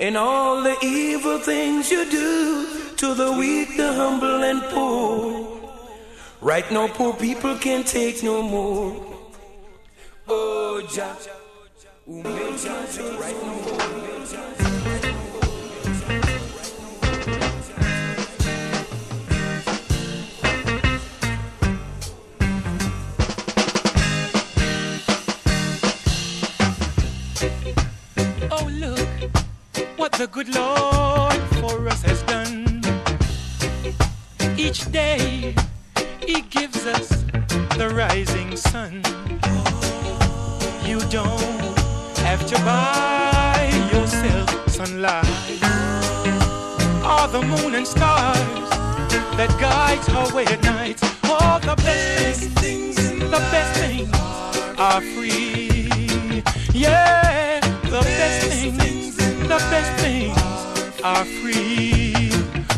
And all the evil things you do to the weak, the humble, and poor. Right now, poor people can't take no more. Oh, Jah, right now? What the good Lord for us has done. Each day, He gives us the rising sun. You don't have to buy yourself sunlight or the moon and stars that guides our way at night. All the best things, the best things are free. Yeah, the best things, the best things are free.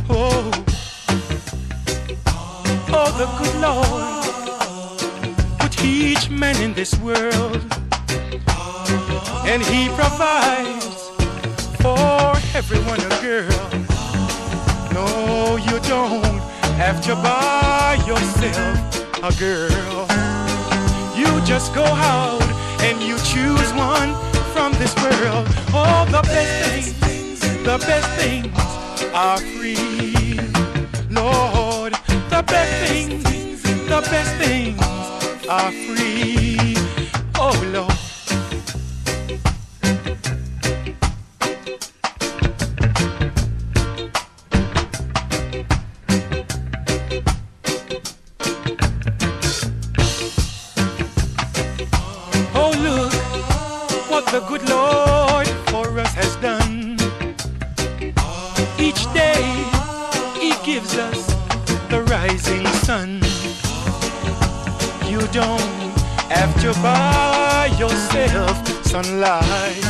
Oh, oh, the good Lord put each man in this world, and He provides for everyone a girl. No, you don't have to buy yourself a girl. You just go out and you choose one from this world. All the best things, the best things are free. Lord, the best things, the best things are free. Oh Lord. The good Lord for us has done. Each day, He gives us the rising sun. You don't have to buy yourself sunlight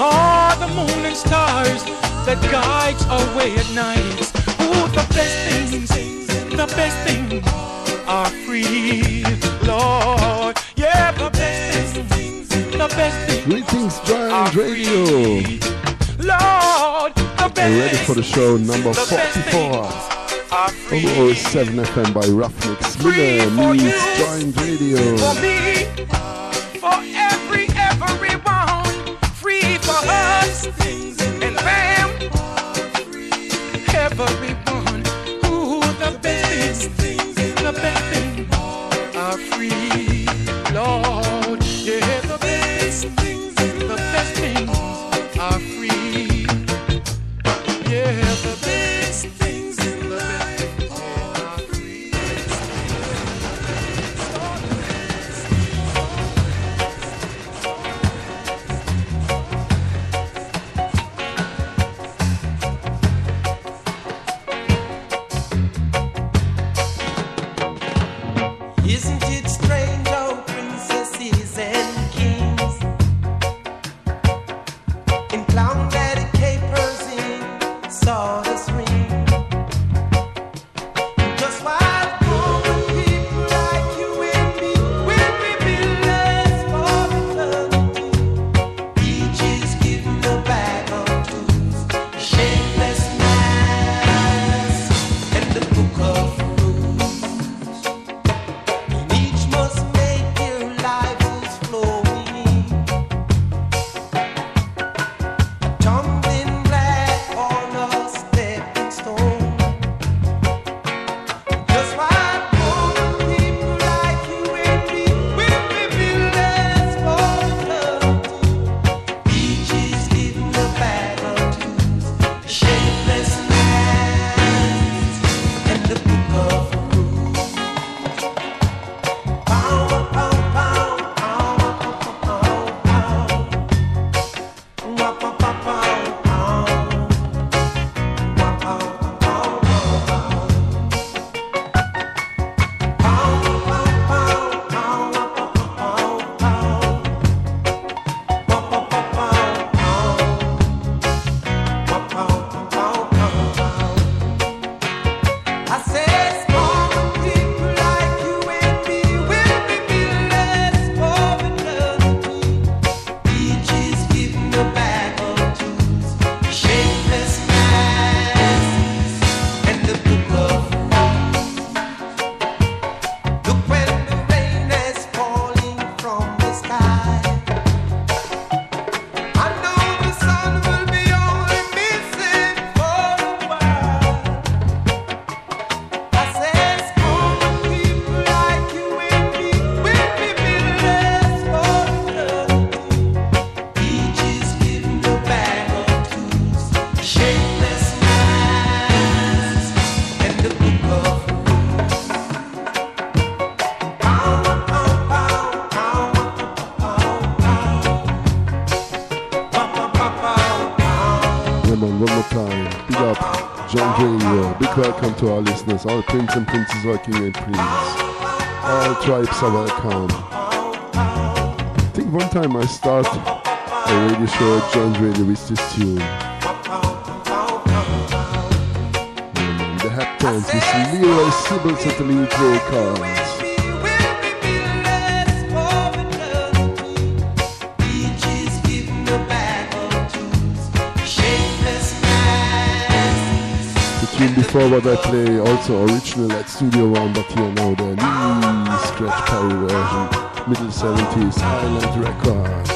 or the moon and stars that guides our way at night. Oh, the best things, the best things are free, Lord. Yeah, Greetings, Giant Radio. Lord, the best Are ready for the show number the 44 are free. on 07 FM by Roughneck Smiller for means you. Giant Radio. Listeners, all princes and princesses working in Prince. All tribes are welcome. I think one time I start a radio show at John Radio with this tune. The Heptones with Leroy Sibbles at the what I play, also original at Studio One, but here now the Lee Scratch Perry version, middle 70s Island Records.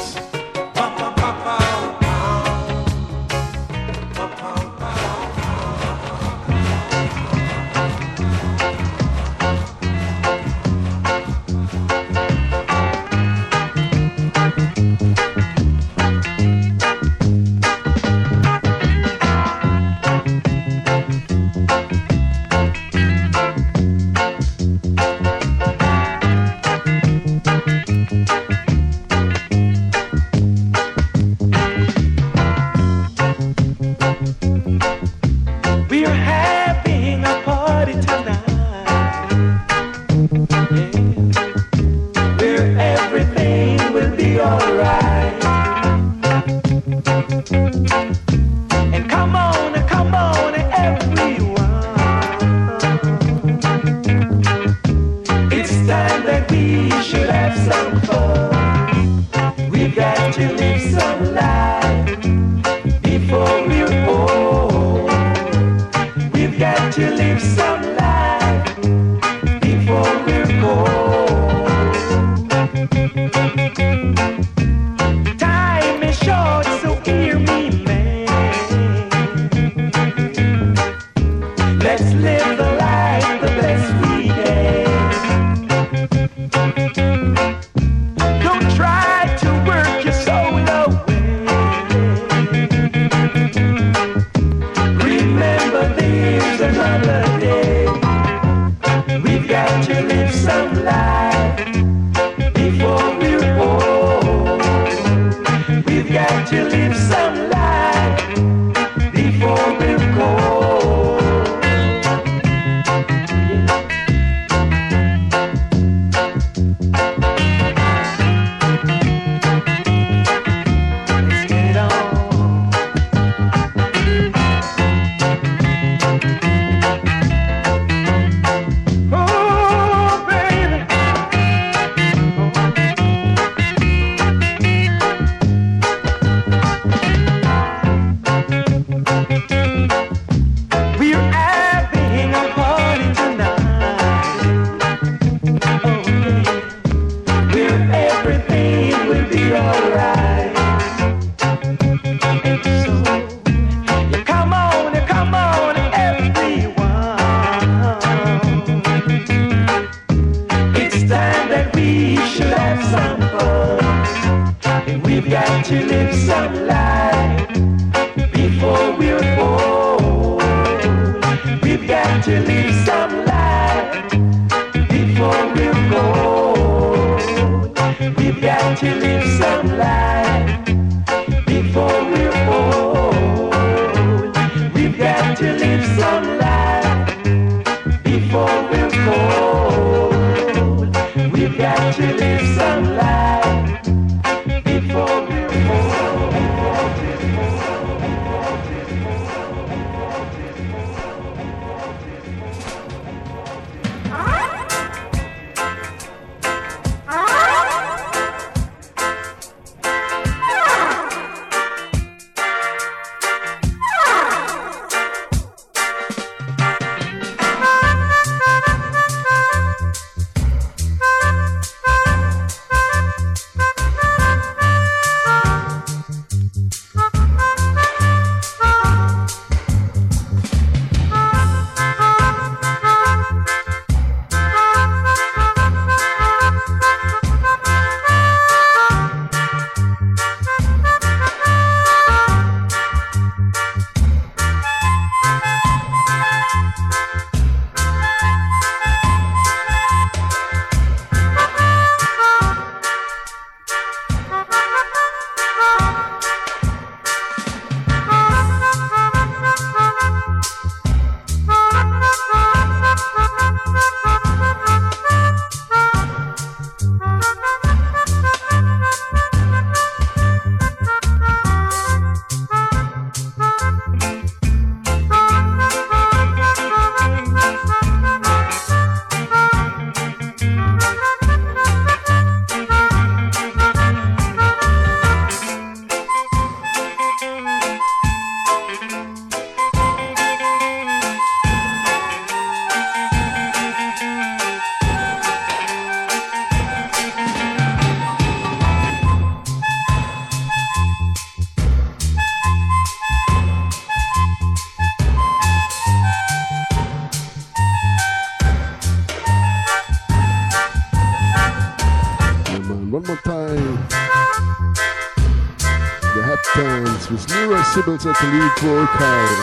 At the lead vocals.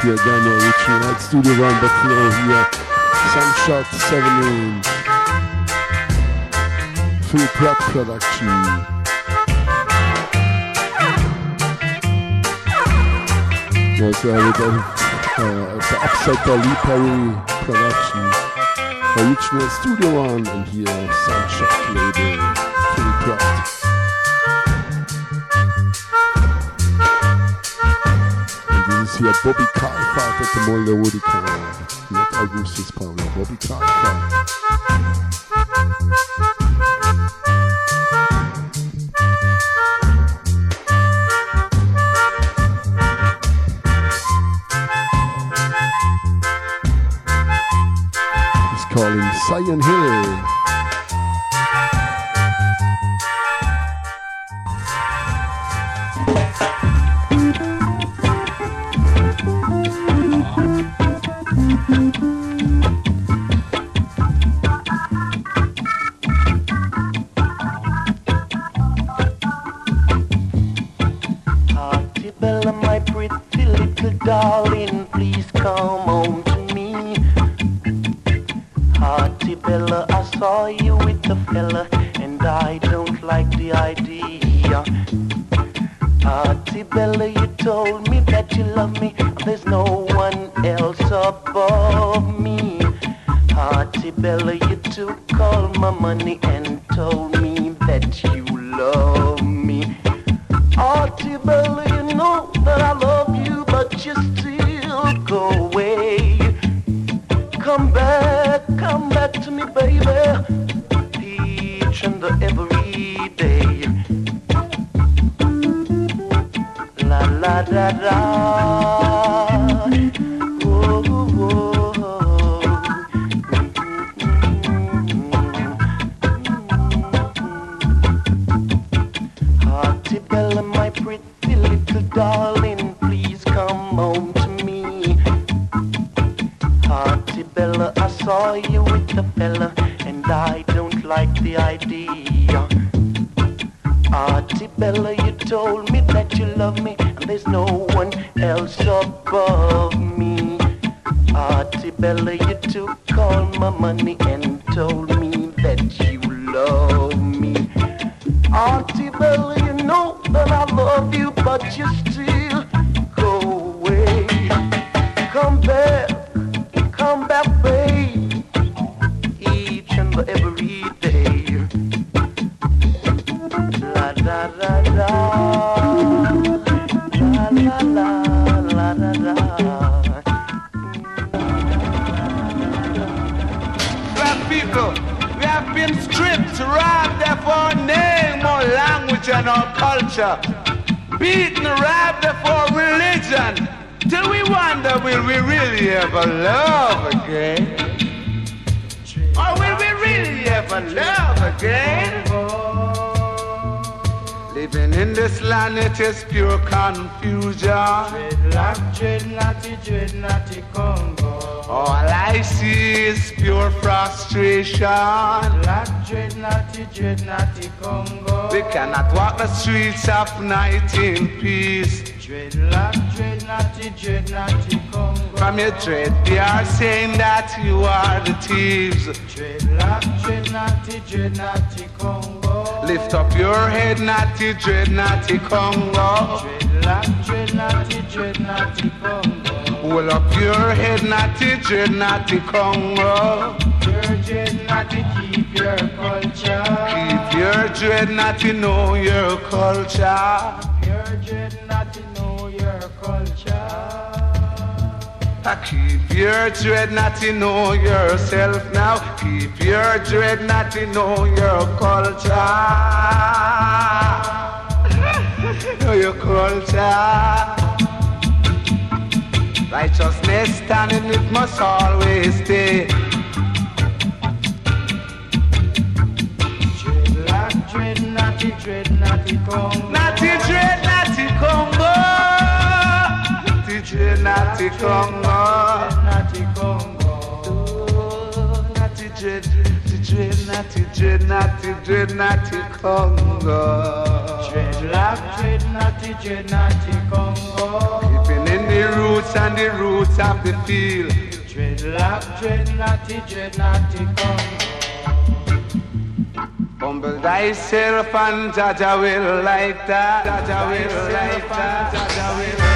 Here again, reaching out Studio One, but flow here. Sunshot 7 inch. Phil Pratt production. Also, we got uh, the Upsetter Perry production. Original Studio One and here Sunshot label King Pratt. Here Bobby Kalphat at the Mulder Woody Canal. Not Augustus Pablo, Bobby Kalphat. calling Zion Hill. Of night in peace. Dreadlock, dreadnoughty, dreadnoughty Congo. From your dread, they are saying that you are the thieves. Dreadlock, dreadnoughty, dreadnoughty Congo. Lift up your head, naughty, dreadnoughty Congo. Dreadlock, dreadnoughty, dreadnoughty Congo. Hold up your head, naughty, dreadnoughty Congo. Your dreadnoughty, keep your culture. Keep your to know your culture. Your to know your culture. I Keep your to know yourself now. Keep your to know your culture. know your culture. Righteousness standing, it must always stay. Naughty, dread, naughty Congo. Naughty, dread, naughty Congo. Naughty, dread, naughty Congo. Naughty Congo. Naughty, dread, naughty, Dread natty, dread natty, dread natty Congo. Dreadlock, dread natty, dread natty Congo. Keeping in the roots and the roots of the field. Dreadlock, dread natty, dread natty Congo. Humble thyself and Jaja will that. Jaja will that. Jaja will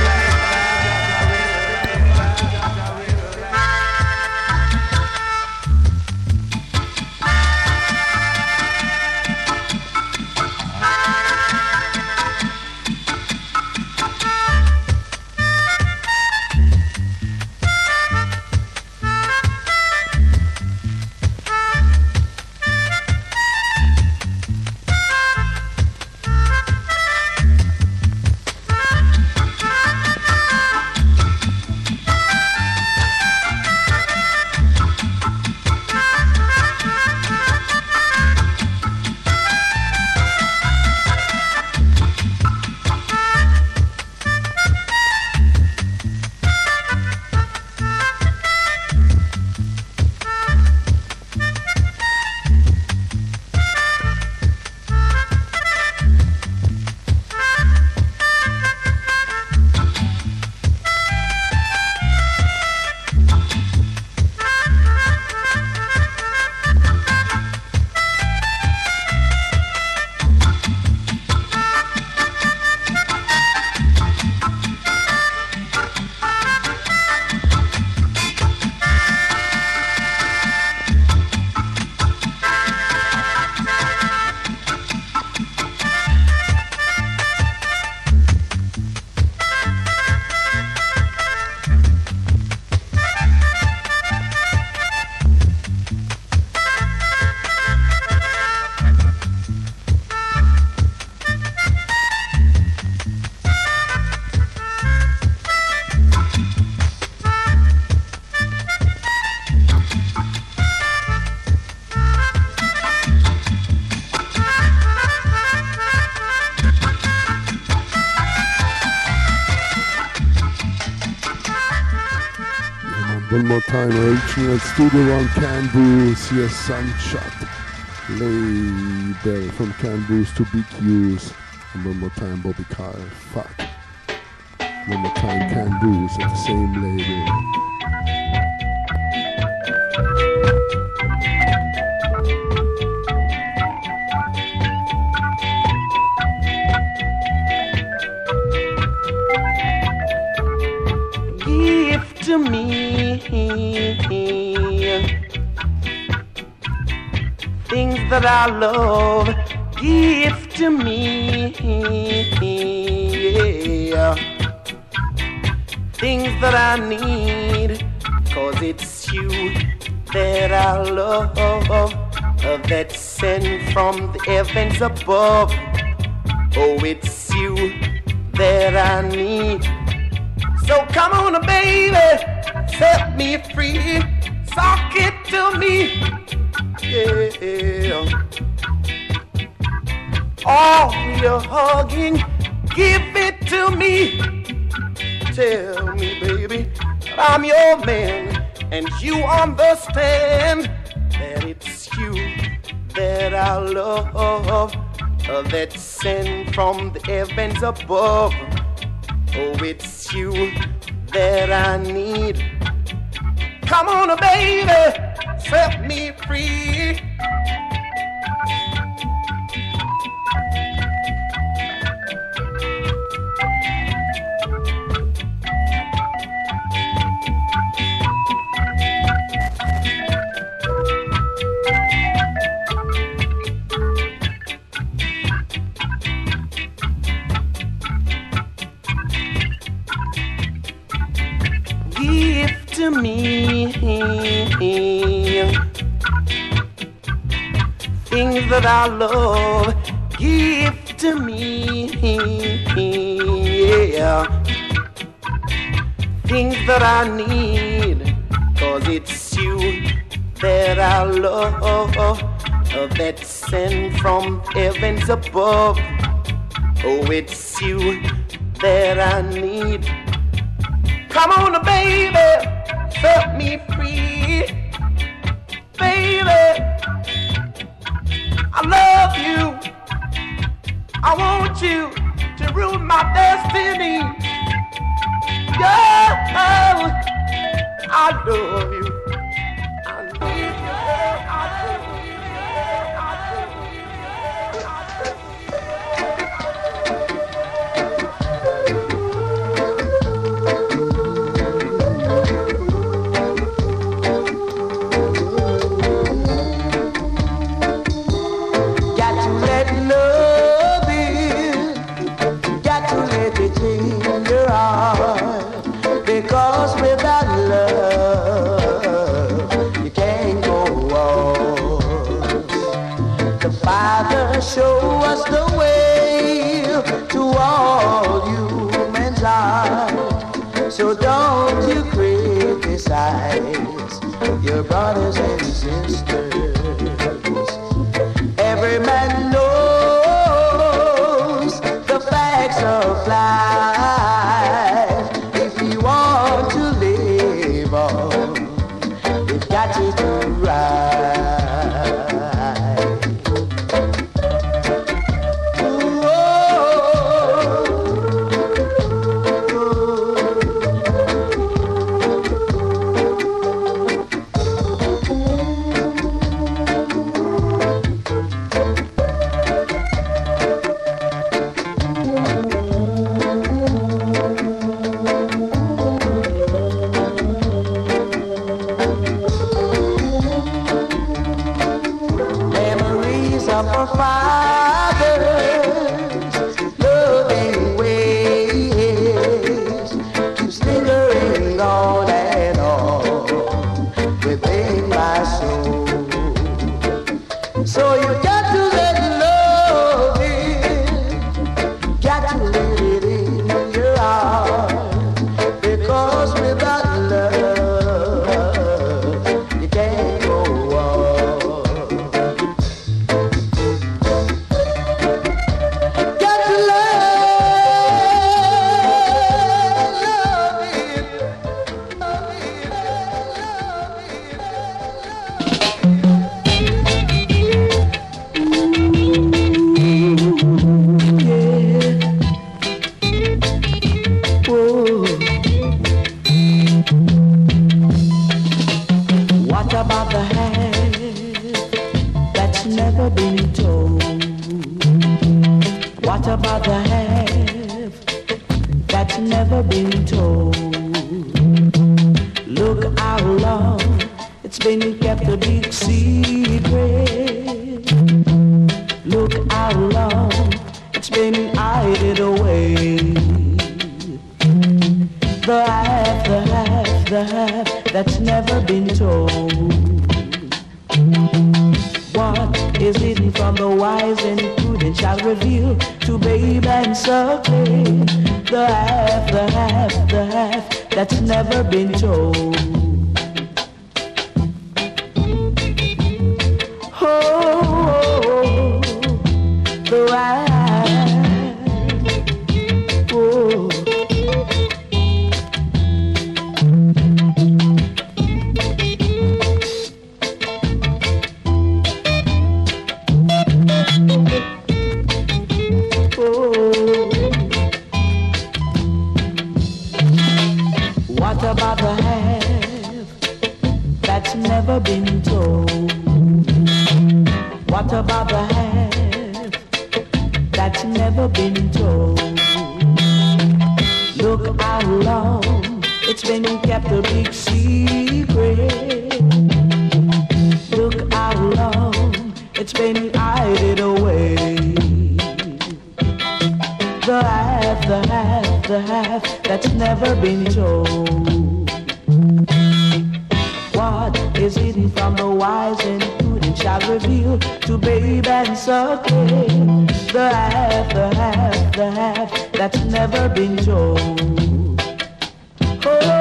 studio on Canboo's, yes, Sunshot label from Canboo's to Use. And one more time, Bobby Carr, fuck. One more time, Canboo's at the same label. Love. Give to me yeah. things that I need. Cause it's you that I love. uh, That's sent from the heavens above. Oh, it's you that I need. So come on, baby, set me free. Heavens above. That I love. Give to me, yeah. Things that I need, cause it's you that I love. that sent from heavens above. Oh, it's you that I need. Come on, baby, set me free. You to rule my destiny. Girl, I love you. your never been told. Oh.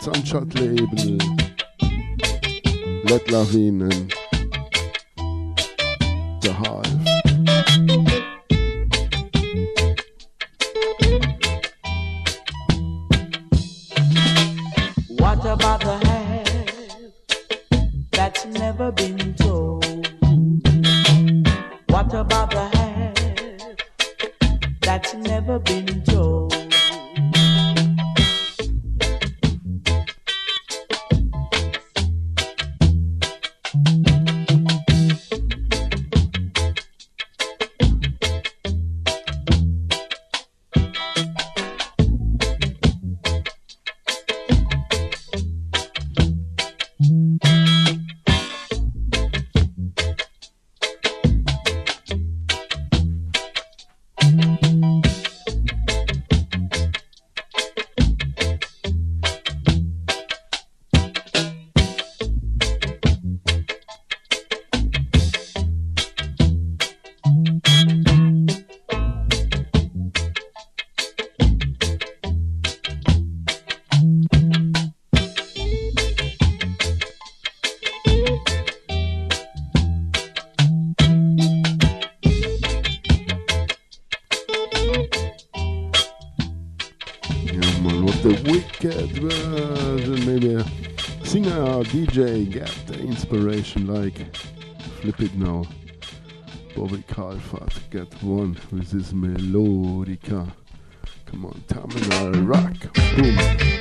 Sunshot DJ get the inspiration like Flip It Now. Bobby Kalphat get one with this melodica. Come on, terminal rock. Boom.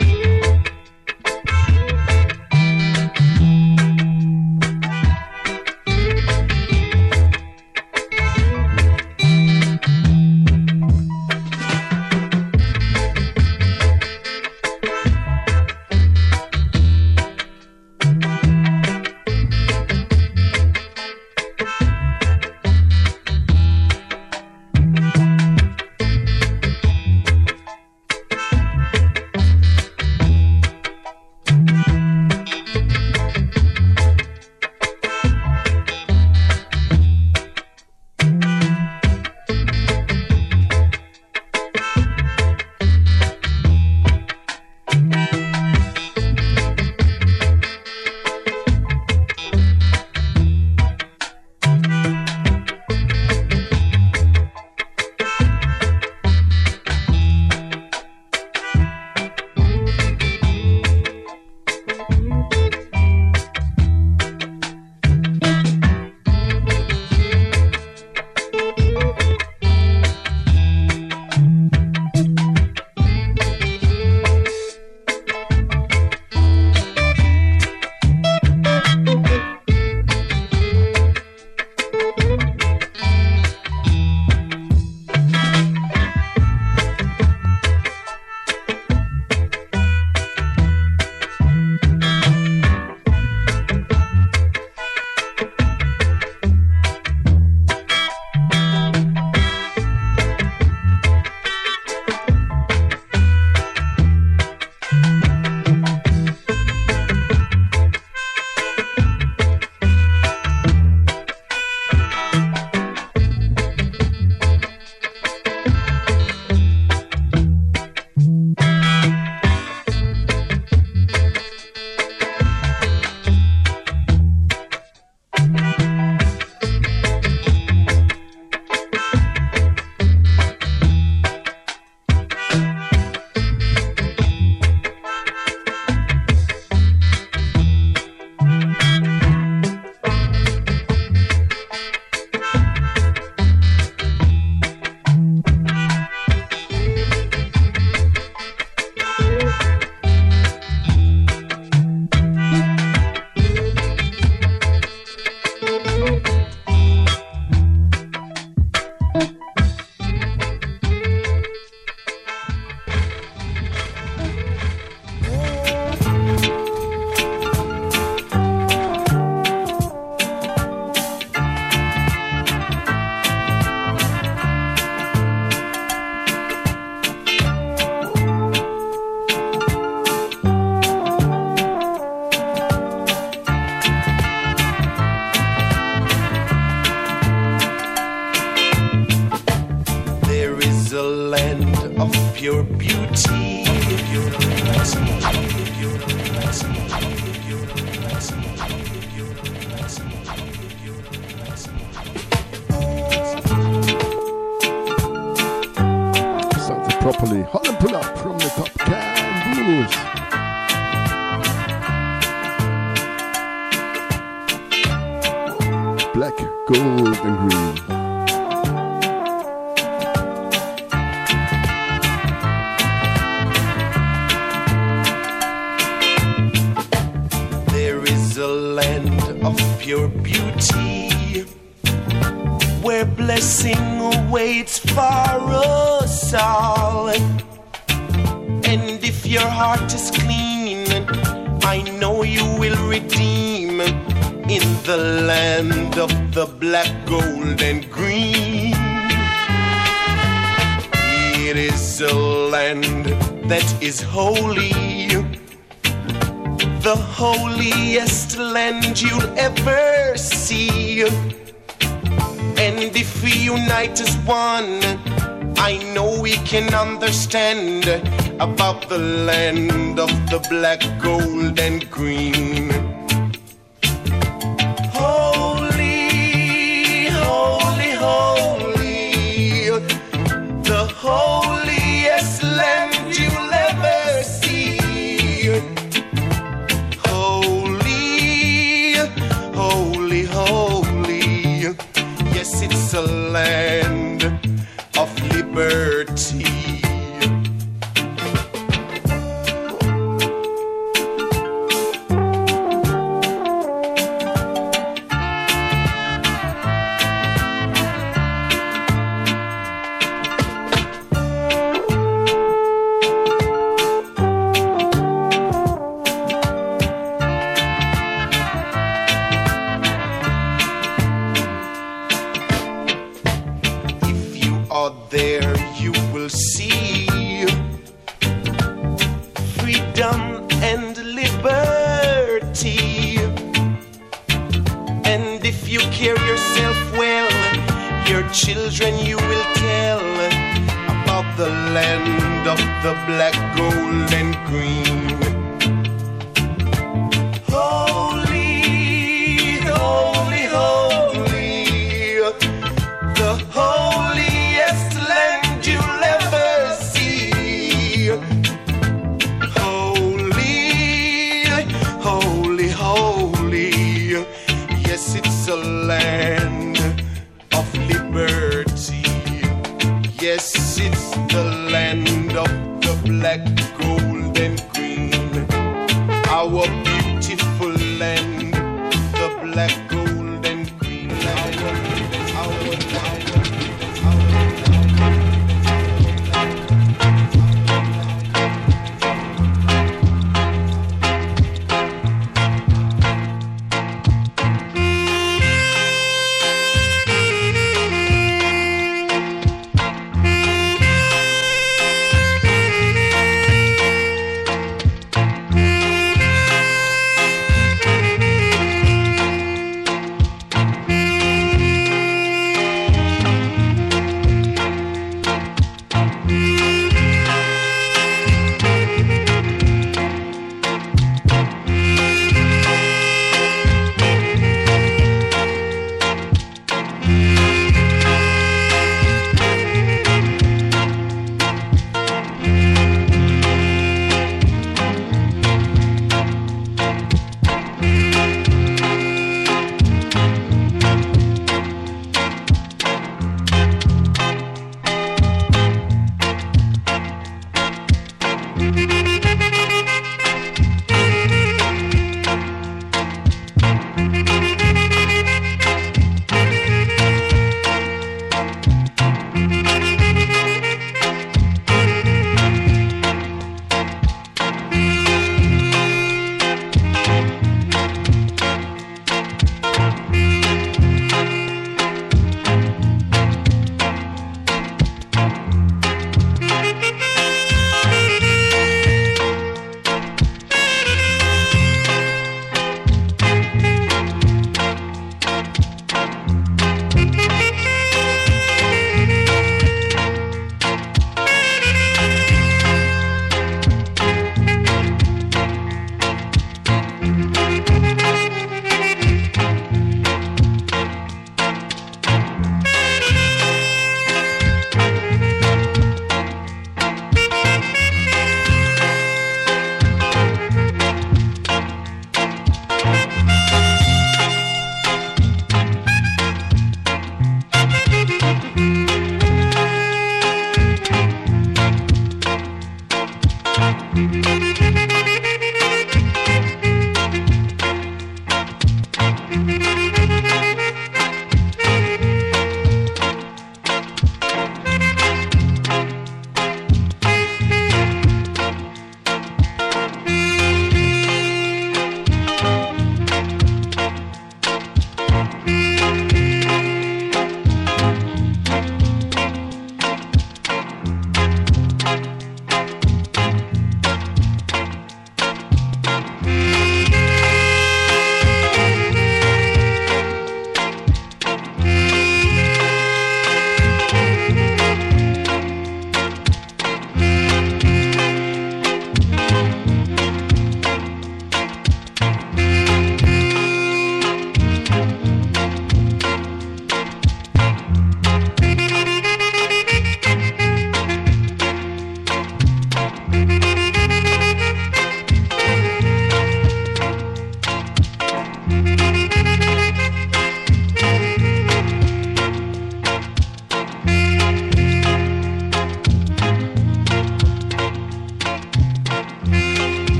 Understand about the land of the black, gold,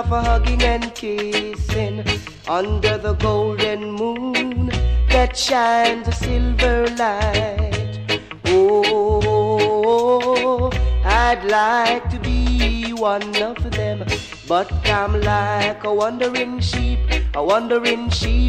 of hugging and kissing under the golden moon that shines a silver light. Oh, I'd like to be one of them, but I'm like a wandering sheep, a wandering sheep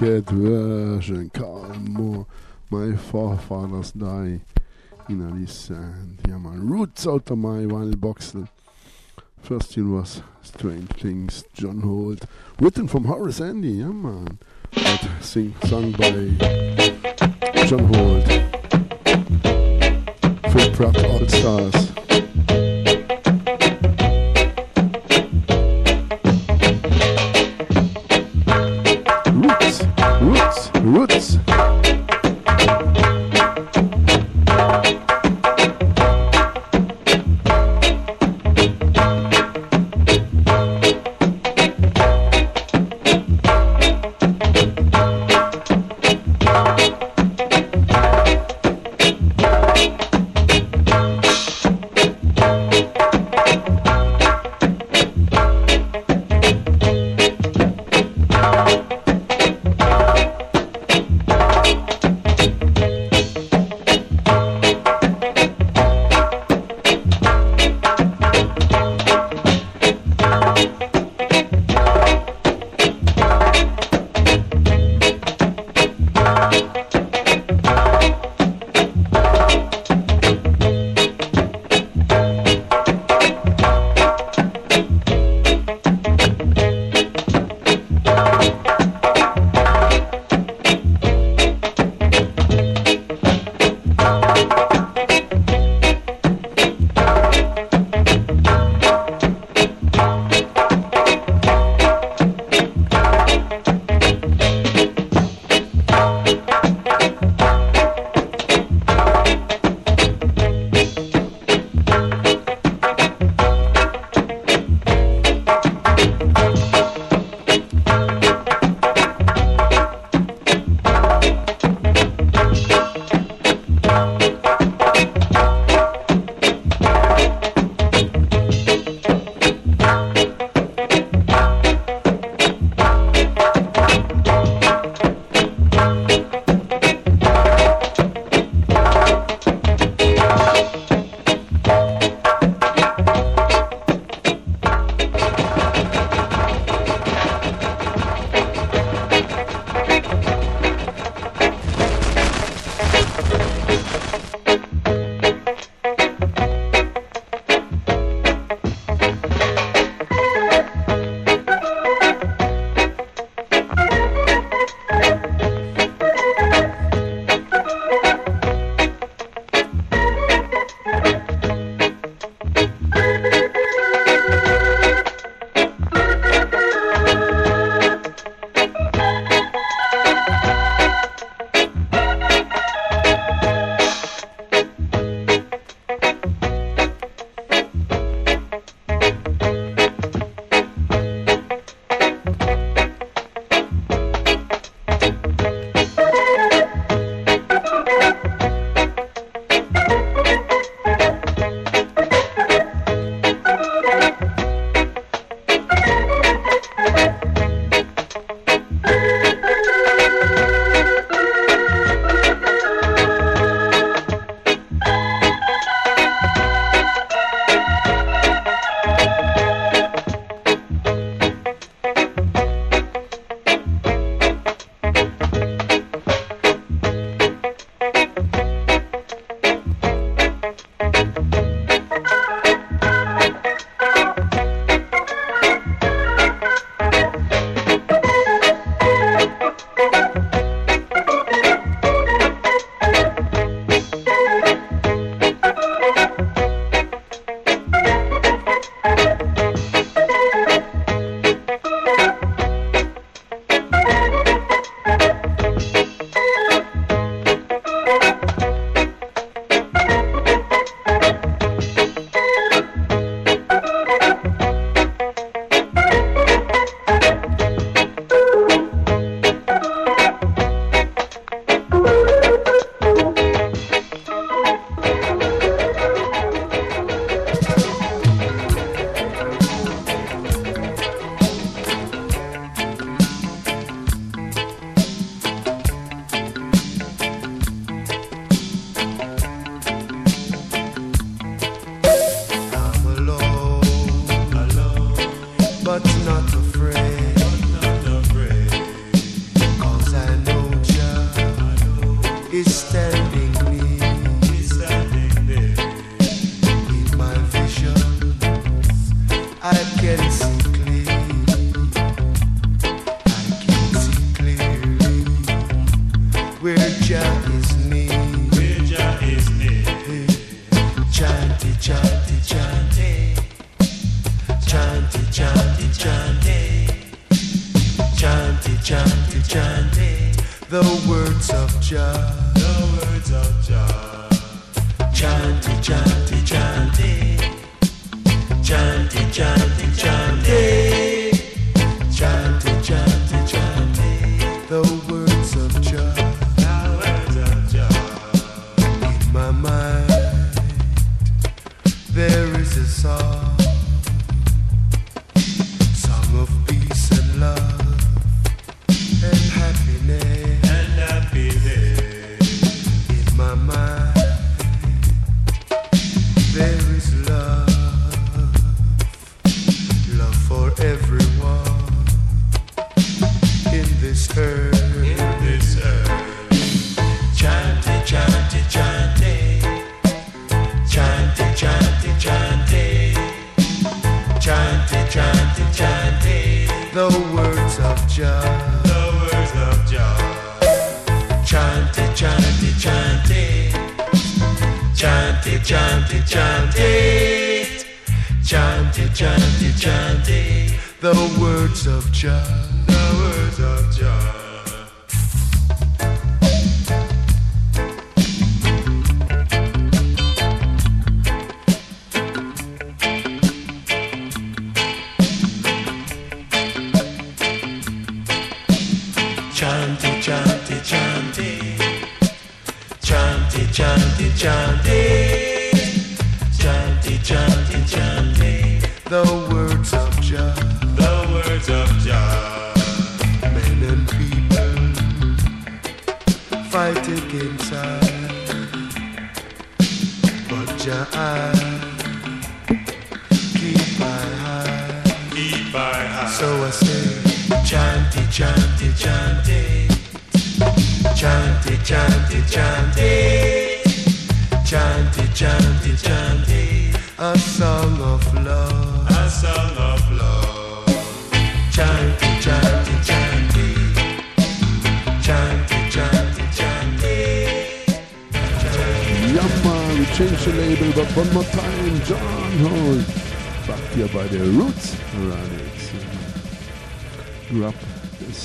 wicked, version. Calmo. My forefathers die in this sand. Yeah, man. Roots out of my wild boxel. First tune was Strange Things, John Holt. Written from Horace Andy, yeah, man. But sing, sung by John Holt. Phil Pratt All Stars.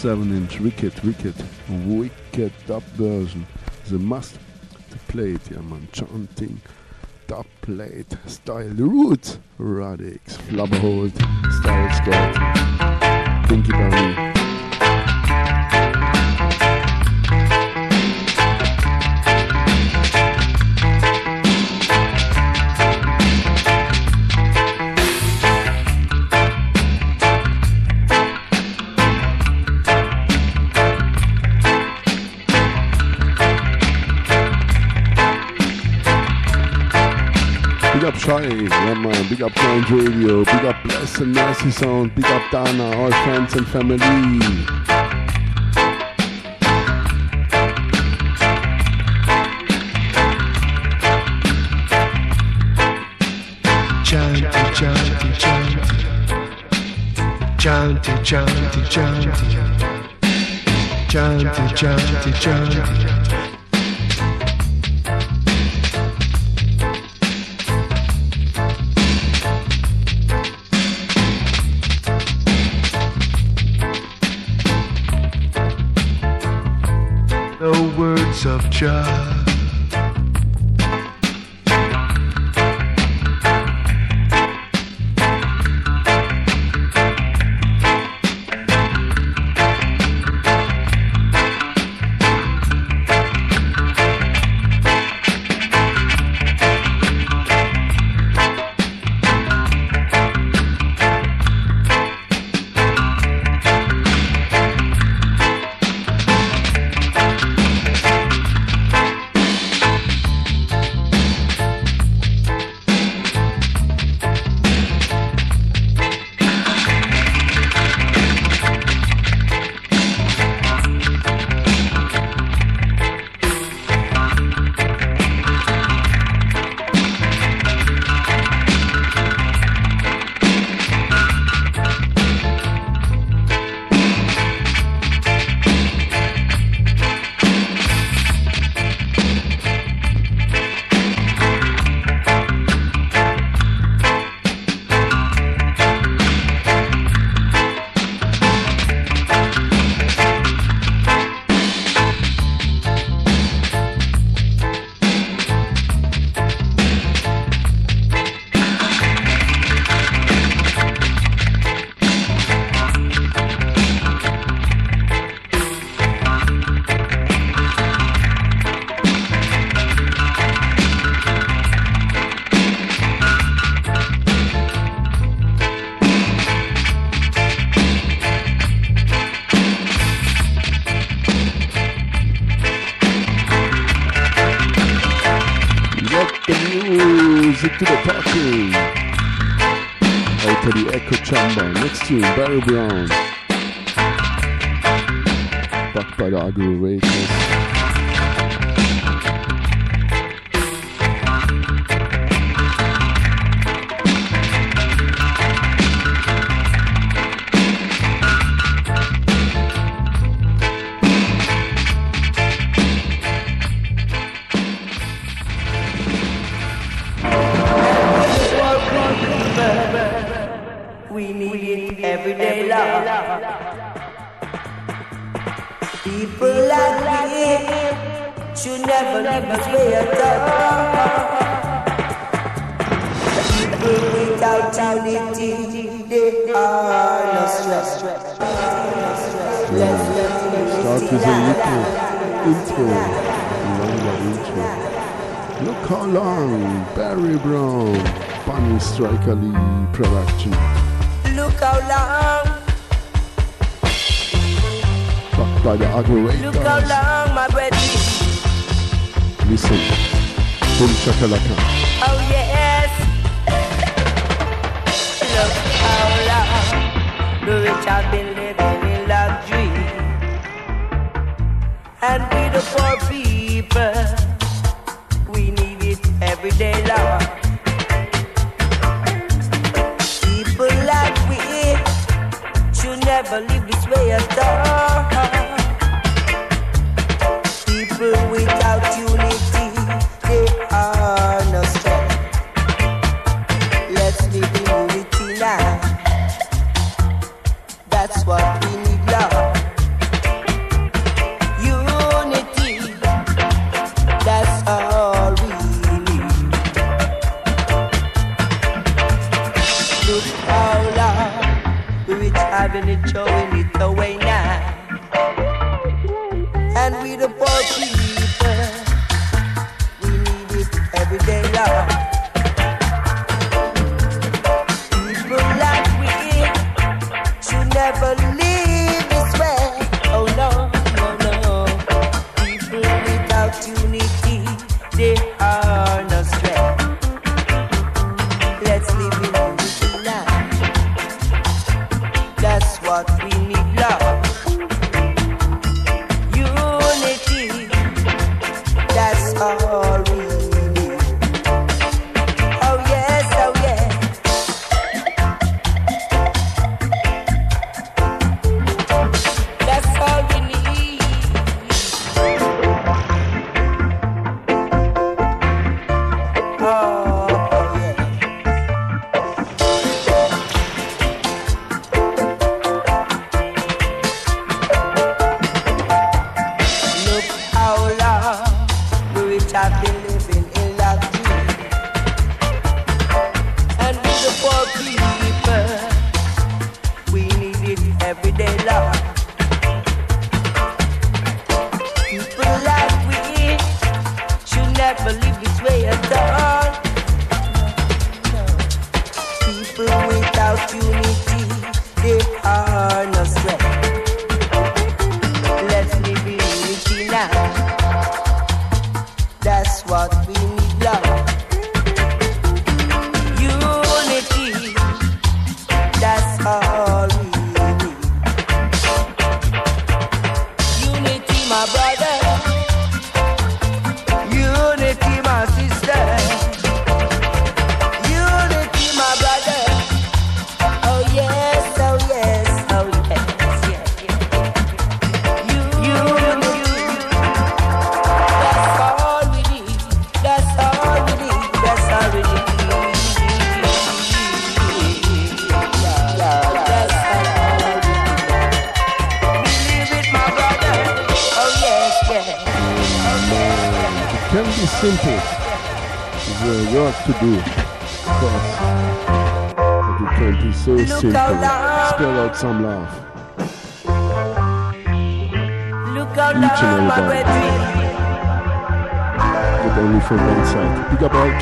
7 inch wicked, wicked, wicked dub version. The must to play it, yeah, man. Chanting, dub plate, style, Roots Radics, Flubberhold, Style Scott, up Shy, yeah man, big up Grind Radio, big up Bless and Nasty Sound, big up Dana, all friends and family. Chanty, chanty, chanty. Chanty, chanty, chanty. Chanty, chanty, chanty. Words Full blown.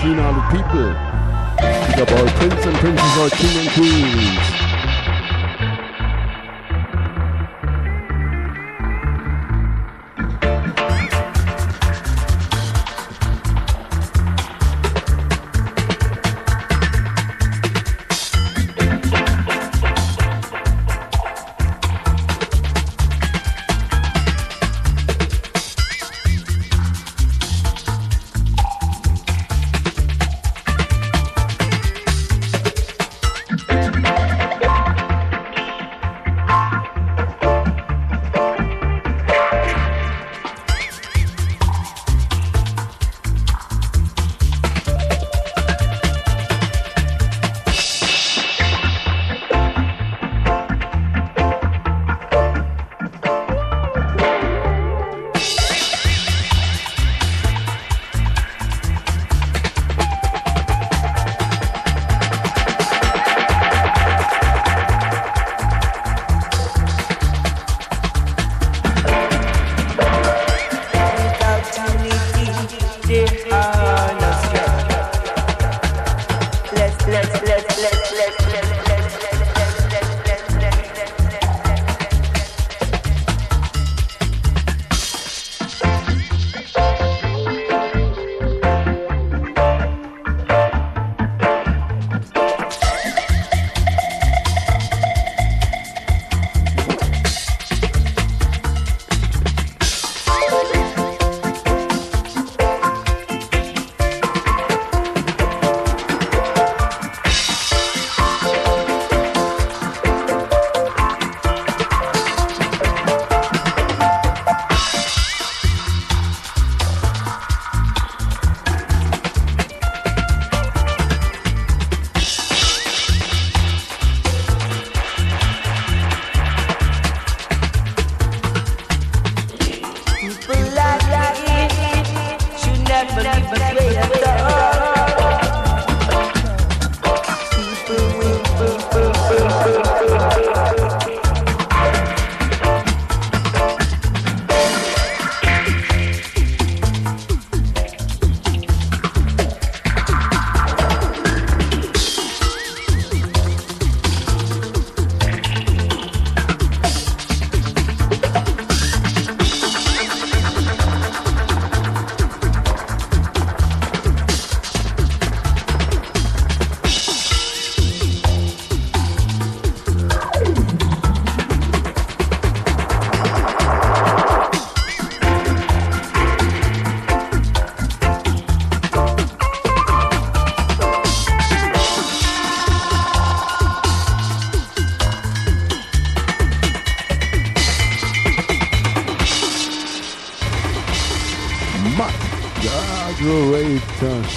Clean alle People. Dieser Ball, Prince und Princess are King and Queens.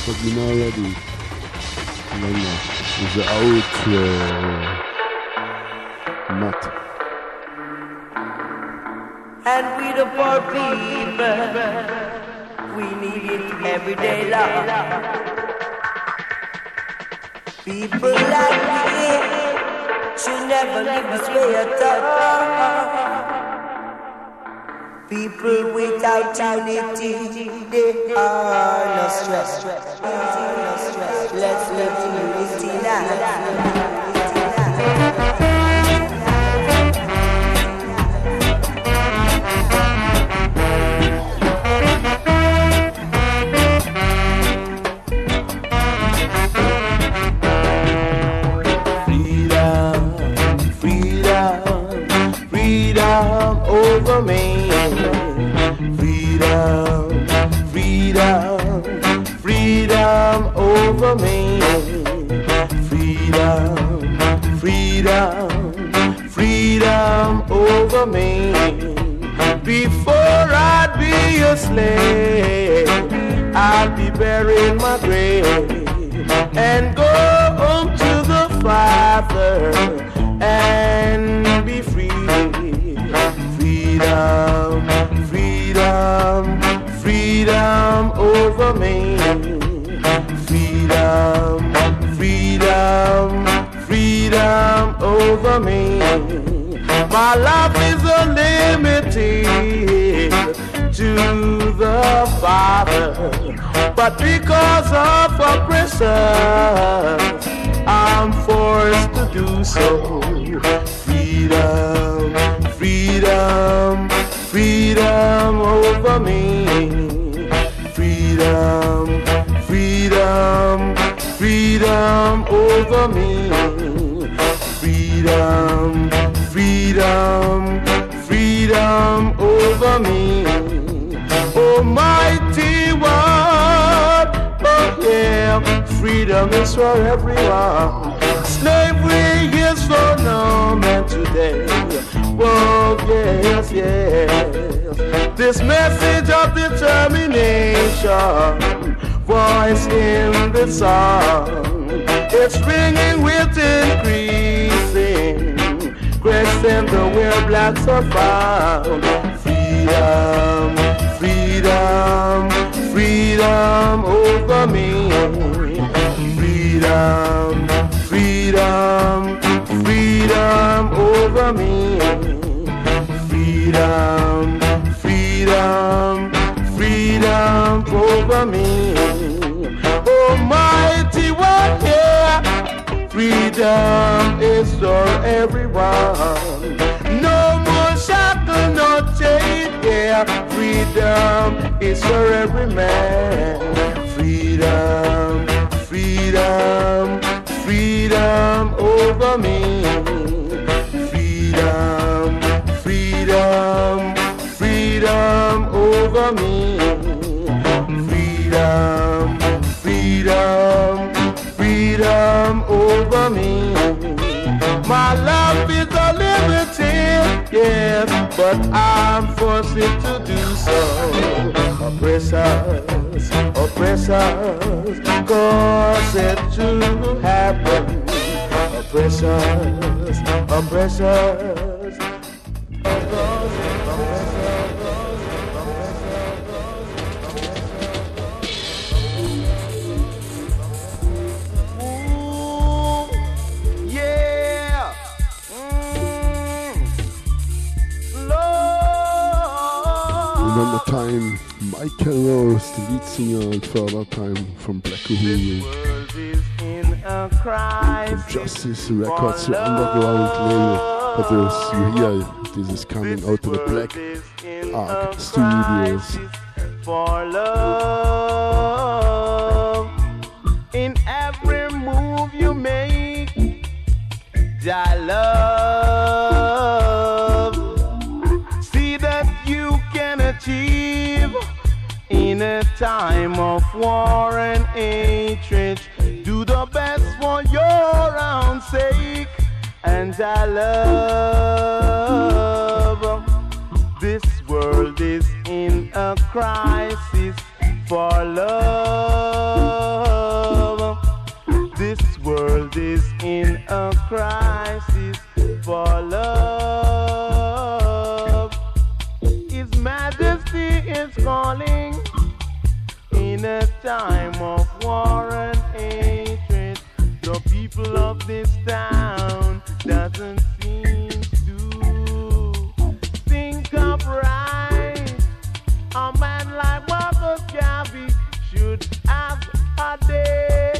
But you know already. Remember, it's the outro. Uh, Matt. And we the poor people, we need it everyday love. People like me should never live this way at all. People without unity, they are no stress. Let's live in unity now. I'll be buried my grave and go home to the Father and be free. Freedom, freedom, freedom over me. Freedom, freedom, freedom over me. My life is unlimited the Father, but because of oppression, I'm forced to do so. Freedom, freedom, freedom over me. Freedom, freedom, freedom over me. Freedom is for everyone. Slavery is for no man today. Oh yes, yes. This message of determination, voice in the song, it's ringing with increasing. Crescent where blacks are found. Freedom, freedom, freedom over me. Freedom, freedom, freedom over me. Freedom, freedom, freedom over me. Almighty one, yeah. Freedom is for everyone. No more shackle, no chain, yeah. Freedom is for every man. Freedom, freedom, freedom over me. Freedom, freedom, freedom over me. Freedom, freedom, freedom over me. My love is a liberty, yes, but I'm forced to do so. Oppressors, oppressors, cause it to happen. Oppressors, oppressors. Remember time, Michael Rose, the lead singer and further time from Black Uhuru. world is in a crisis. Justice Records, the underground label. But there's, you hear, this is coming out to the Black Ark Studios. for love. In every move you make, I love. in a time of war and hatred. Do the best for your own sake, and I love. This world is in a crisis for love. This world is in a crisis for love. is calling in a time of war and hatred. The people of this town doesn't seem to think of upright. A man like Mother Gabby should have a day.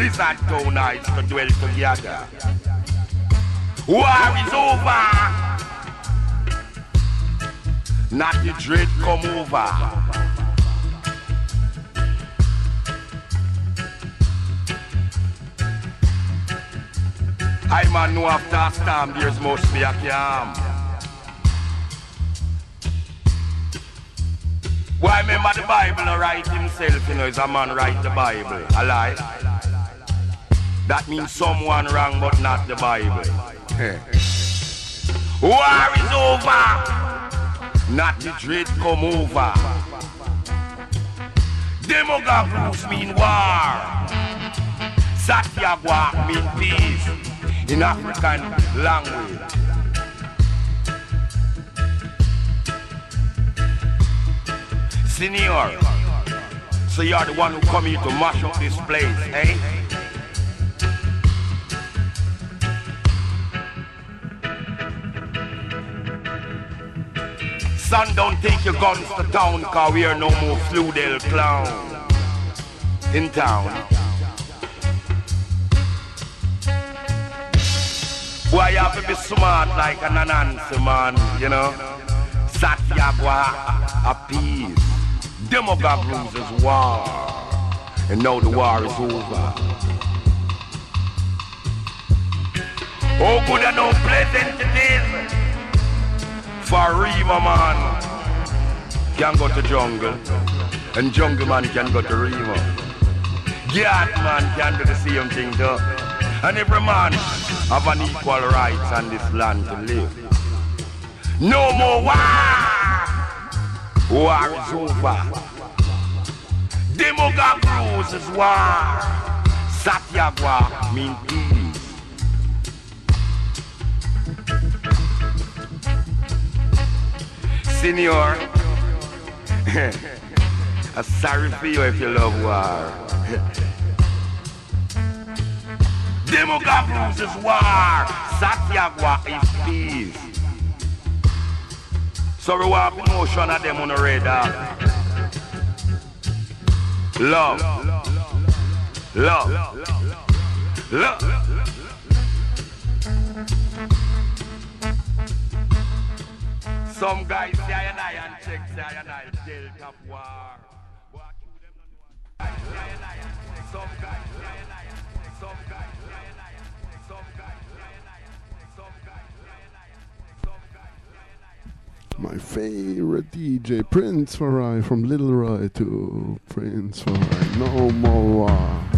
Lizard Townites to dwell together. War is over. Not the dread come over. I man know after a storm there's must be a calm. Why remember the Bible write himself, you know, is a man write the Bible. A lie. That means someone wrong but not the Bible. War is over. Not the dread come over. Demographics mean war. Satyagwa mean peace in African language. Senior, so you're the one who come here to mash up this place, eh? Son, don't take your guns to town, cause we are no more Fludel clown in town. Boy, you have to be smart like an Anansi man, you know. Satyagwa a peace. Demogab is war. And now the war is over. Oh, good and no pleasant it is. For Rema man can go to jungle. And jungle man can go to Rema. Gat man can do the same thing too. And every man have an equal rights on this land to live. No more war. War is over. Demogab rules is war. Satyagwa mean Senior, I'm sorry for you if you love war. Demogab is war. Satyagwa is peace. So we in motion of them on the radar. Love. Love. Love. Some guys say and I and check say and I war. Some guys say and I some guys say and I some guys say and I some guys say and I My favorite DJ, Prince Far I, from Little Roy to Prince Far I. No more war.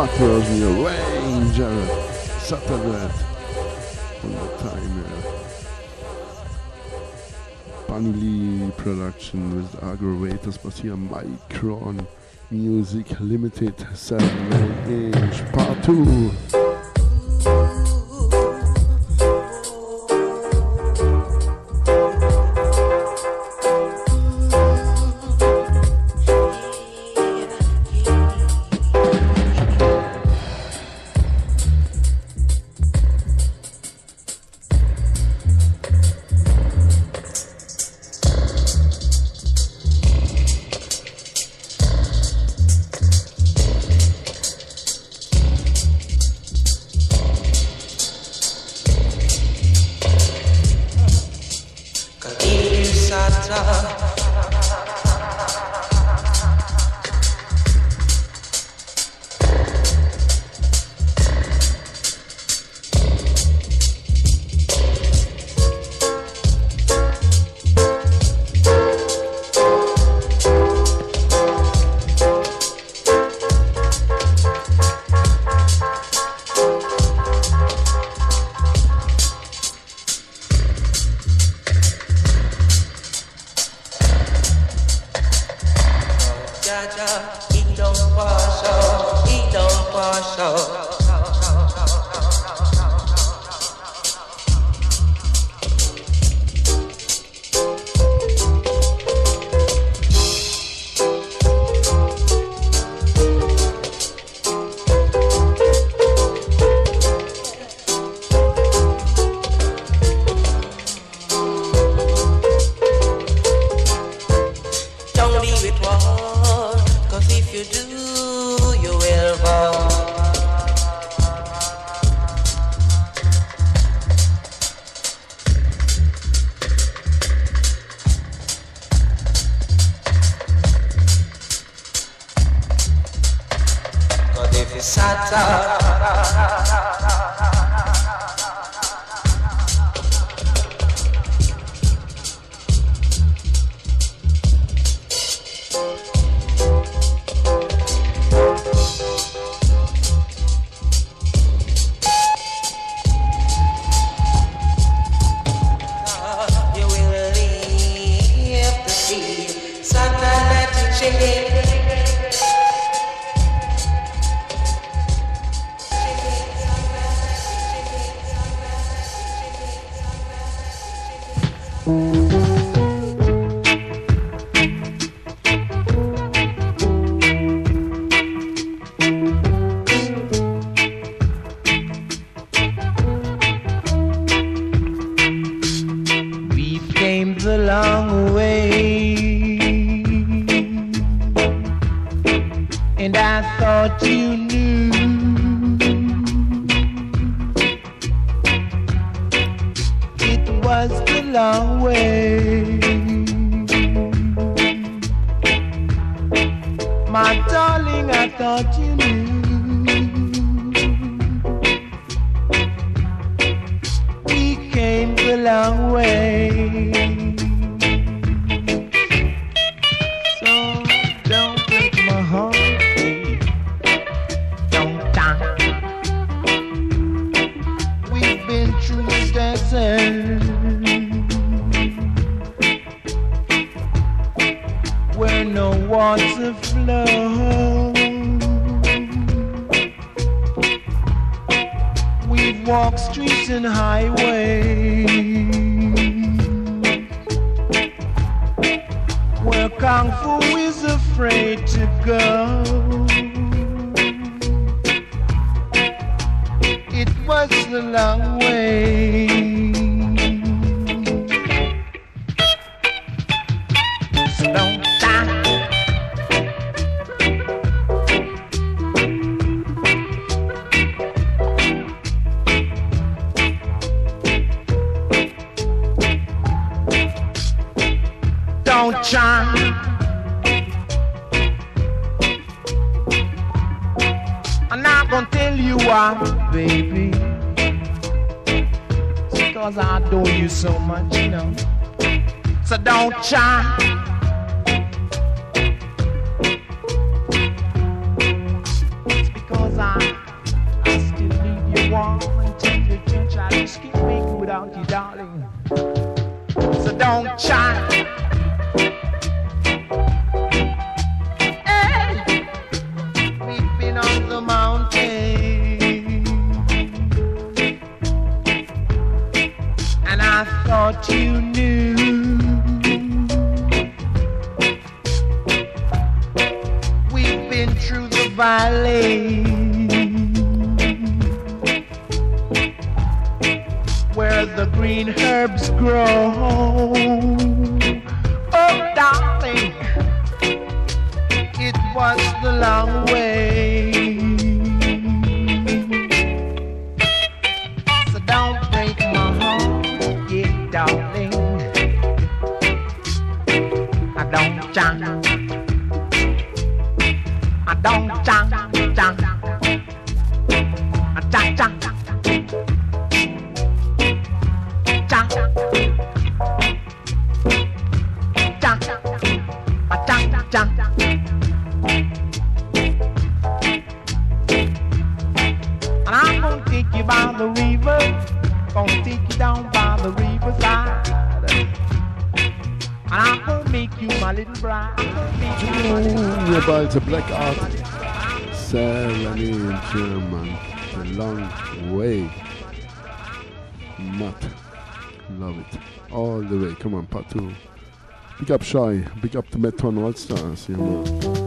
Matters New Ranger Satellite, on the time uh, Bunny production with Aggrovators but here Micron Music Limited 7 inch part 2 so much, you know. So don't try. Tattoo. Big up Shy, big up the Metron All Stars, yeah.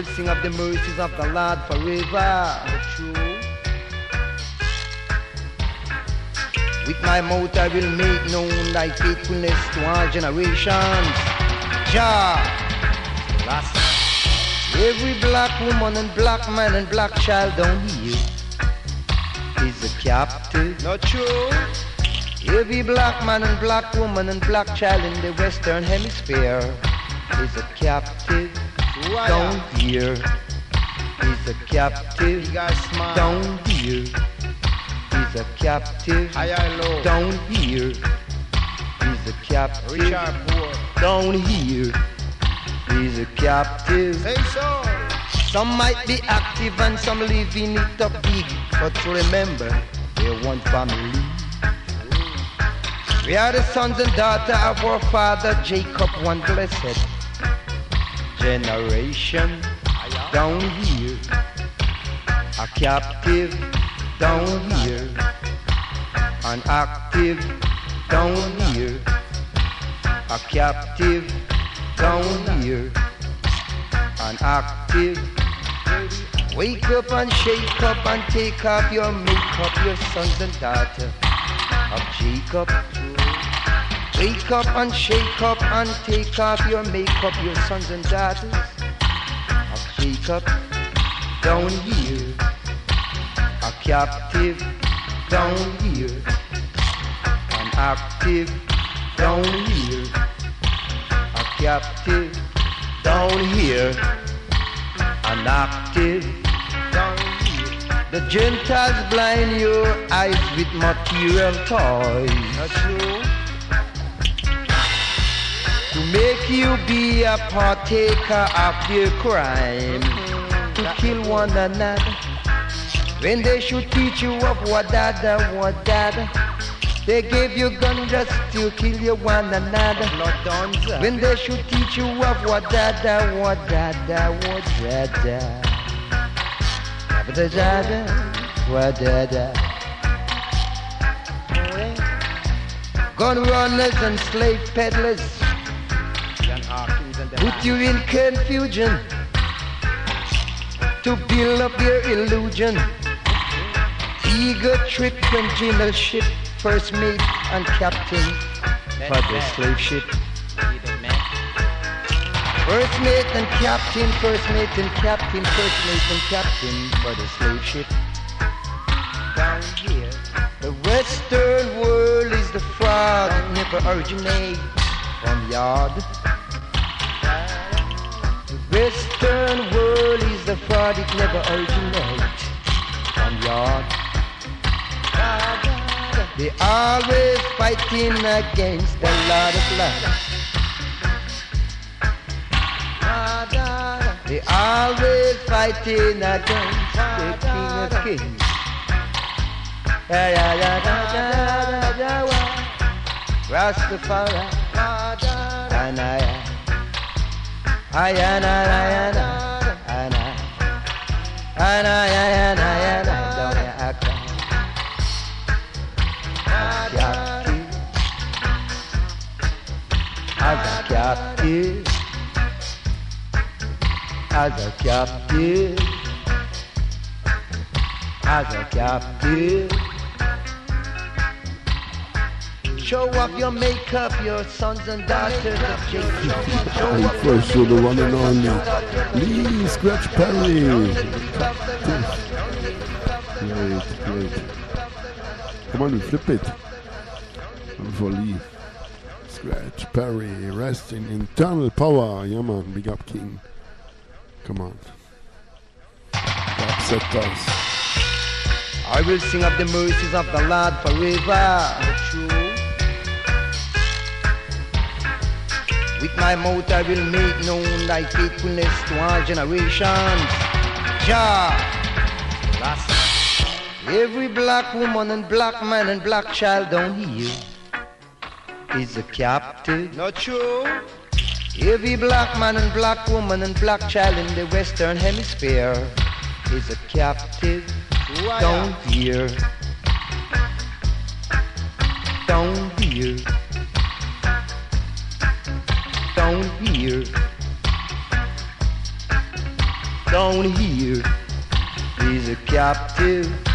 Will sing of the mercies of the Lord forever. True. With my mouth I will make known thy faithfulness to all generations. Jah, last. Every black woman and black man and black child down here is a captive. Not true. Every black man and black woman and black child in the Western Hemisphere is a captive down here. He's a captive down here. He's a captive down here. He's a captive down here. He's a captive. Some might be active and some living it up big, but remember, they're one family. We are the sons and daughters of our father Jacob, one blessed generation down here, a captive down here, an active down here, a captive down here, an active. Wake up and shake up and take off your makeup, your sons and daughters of Jacob. Wake up and shake up and take off your makeup, your sons and daughters of Jacob. Down here, a captive. Down here, an active. Down here, a captive. Down here, an active. Down here. The Gentiles blind your eyes with material toys. That's true make you be a partaker of their crime, to kill one another. When they should teach you of what that. They gave you gun just to kill you one another. When they should teach you of what that, what that, what that. Abadajada, wadada. Gun runners and slave peddlers put you in confusion to build up your illusion. Ego trip and general ship, first mate and captain for the slave ship. First mate and captain, first mate and captain, first mate and captain for the slave ship. Down here, the western world is the fraud that never originate from yard. Western world is the fraud it never originate from yard. They always fighting against the lot of life. They're always fighting against the King of Kings. Rastafari. And I, As a captive, as a captive, Show off your makeup, your sons and daughters of Jacob. Show And off your first show the one and only Lee Scratch Perry. Great, great. Come on, we flip it. For Lee. Scratch Perry, rest in internal power. Yeah, man, big up King. Come on. Upsetters. I will sing of the mercies of the Lord forever. With my mouth I will make known thy faithfulness to all generations. Jah, last. Every black woman and black man and black child down here is a captive. Not true. Every black man and black woman and black child in the Western Hemisphere is a captive. Down here. Down here. Down here. Down here is a captive.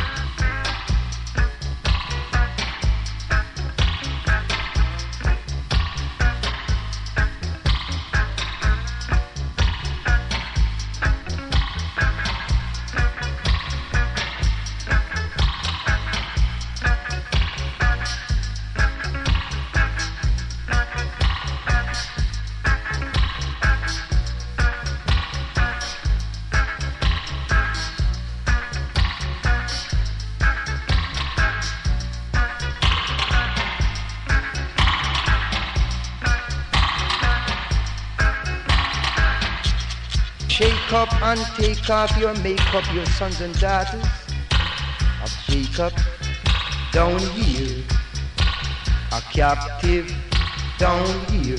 Shake take off your makeup, your sons and daughters of Jacob. Down here, a captive. Down here,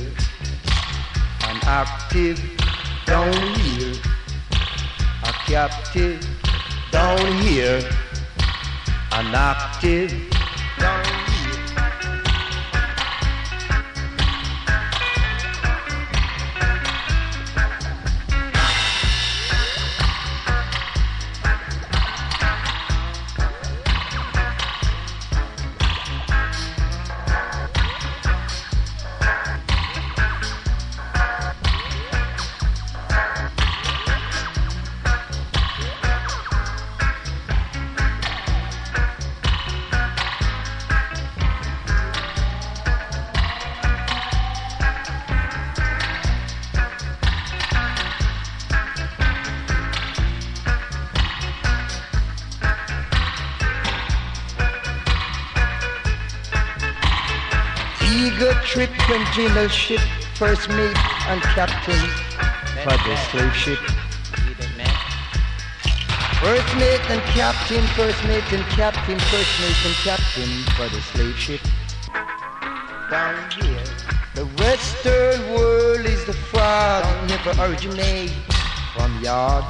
an active. Down here, a captive. Down here, an active. And ship, first mate and captain for the slave ship. First mate and captain, first mate and captain, first mate and captain for the slave ship. Down here, the western world is the fraud never originate from yard.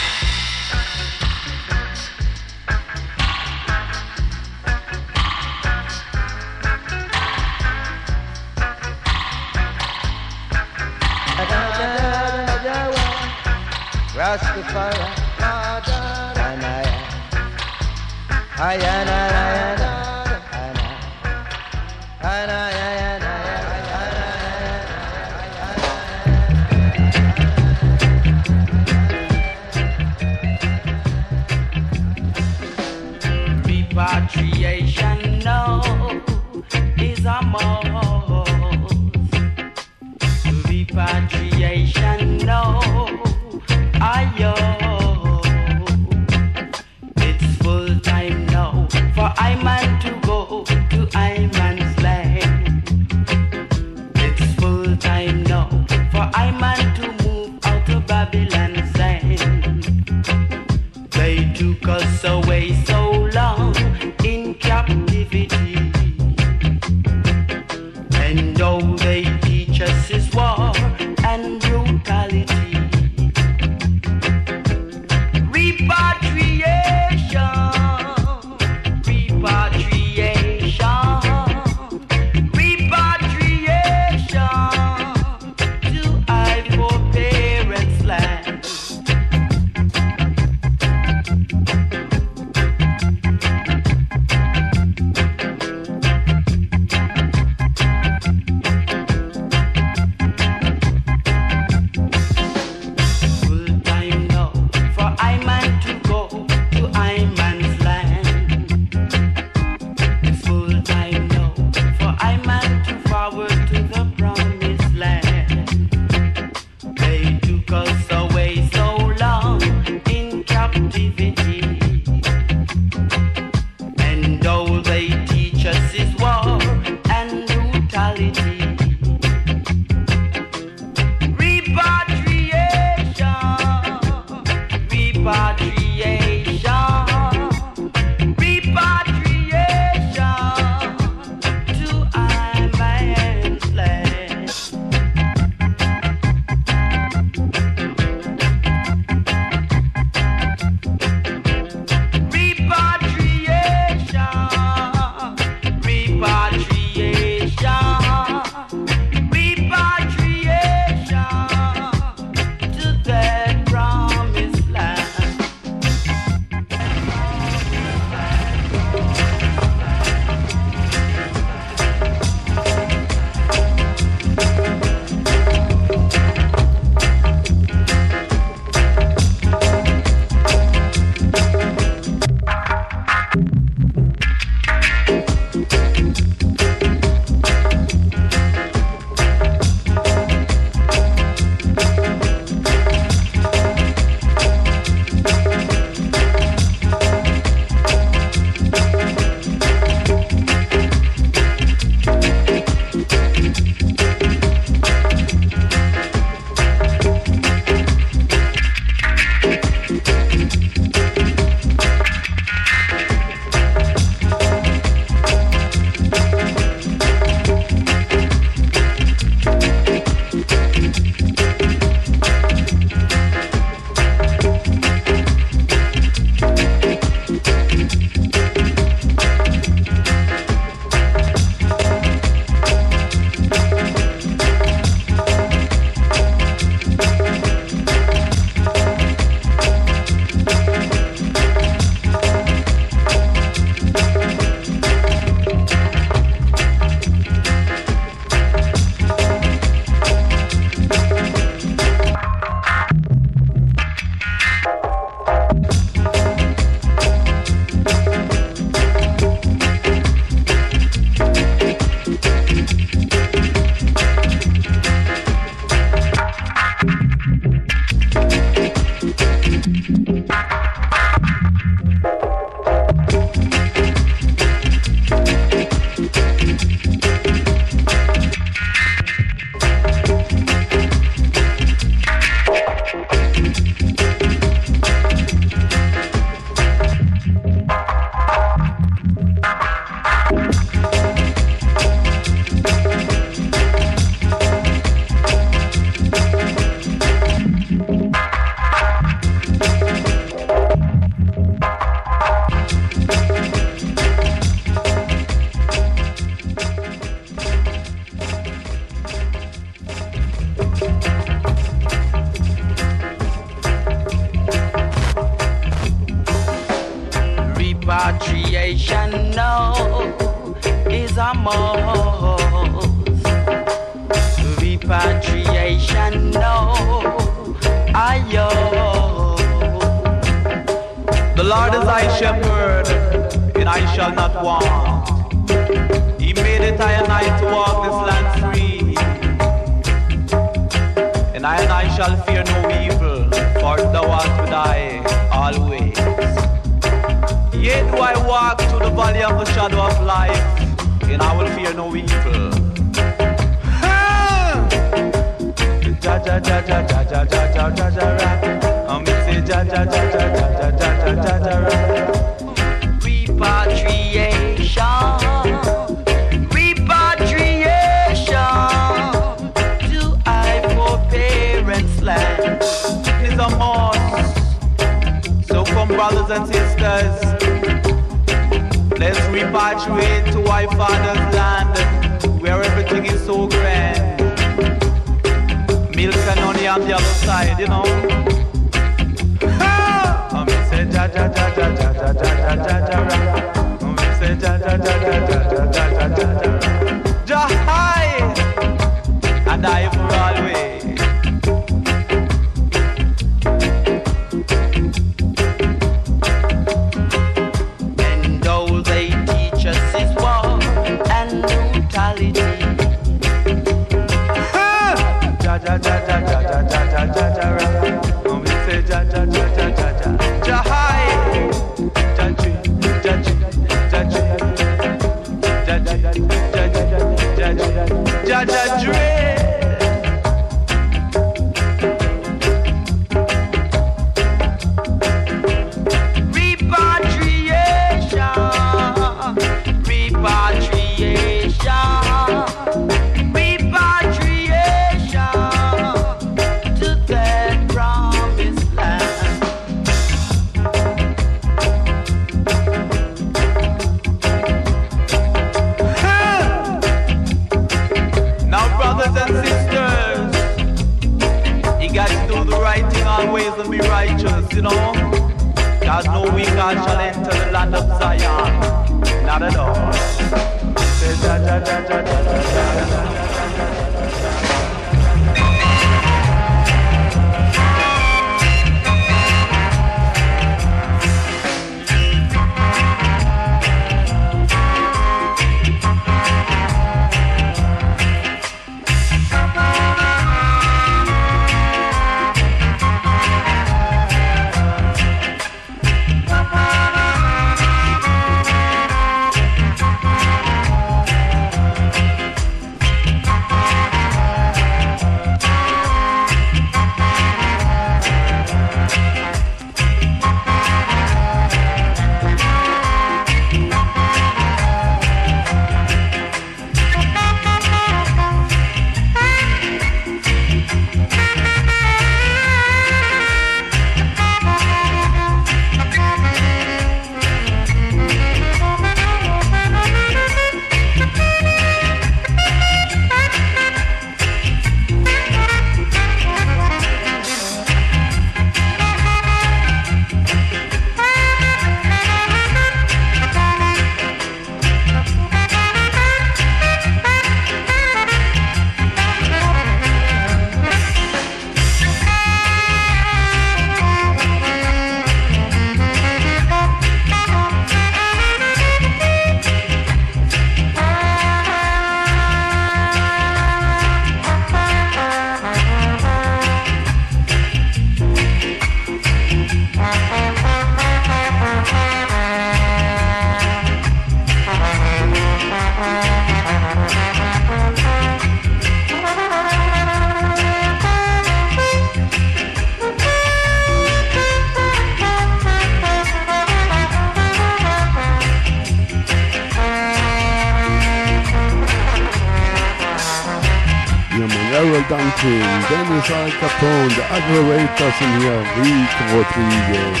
Rareta singing Vi kommer Rodriguez.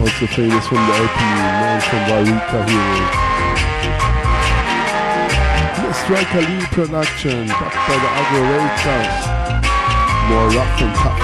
Also famous from the opening, man from Varuka Heroes. The Striker Lee production, backed by the Agro More rough from. tough.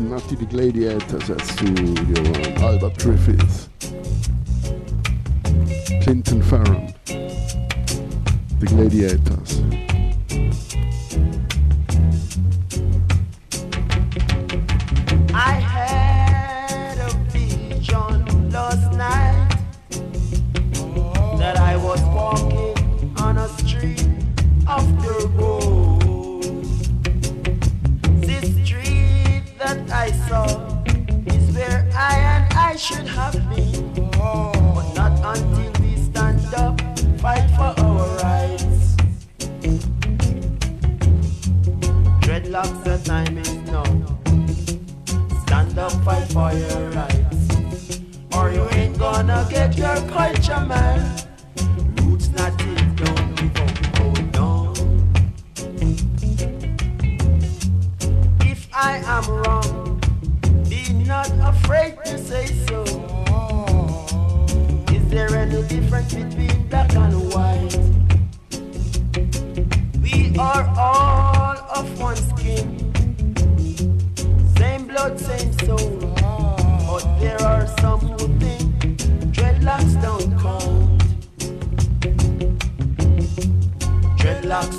Natty the Gladiators, that's studio one, Albert Griffith.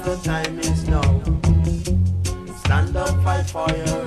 the time is now. Stand up, fight for your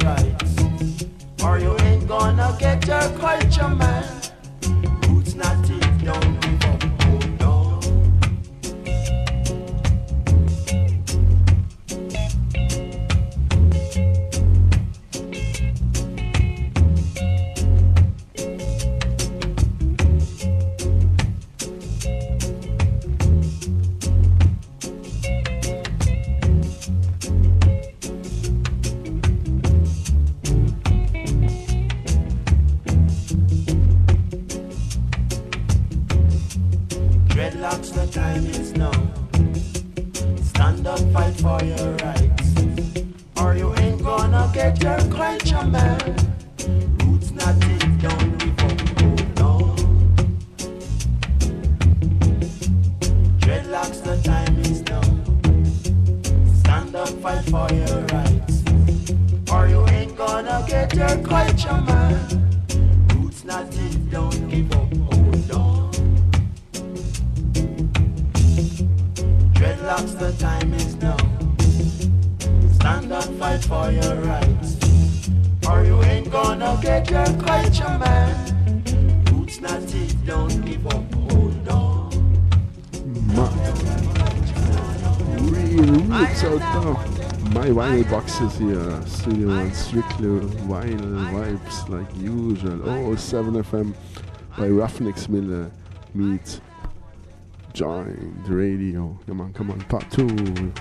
is here, Studio One strictly vinyl vibes like usual. Oh, 7FM by Roughnecks Miller meets Giant Radio. Come on, come on, part two.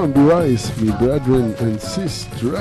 Man, be wise, me brethren and sister,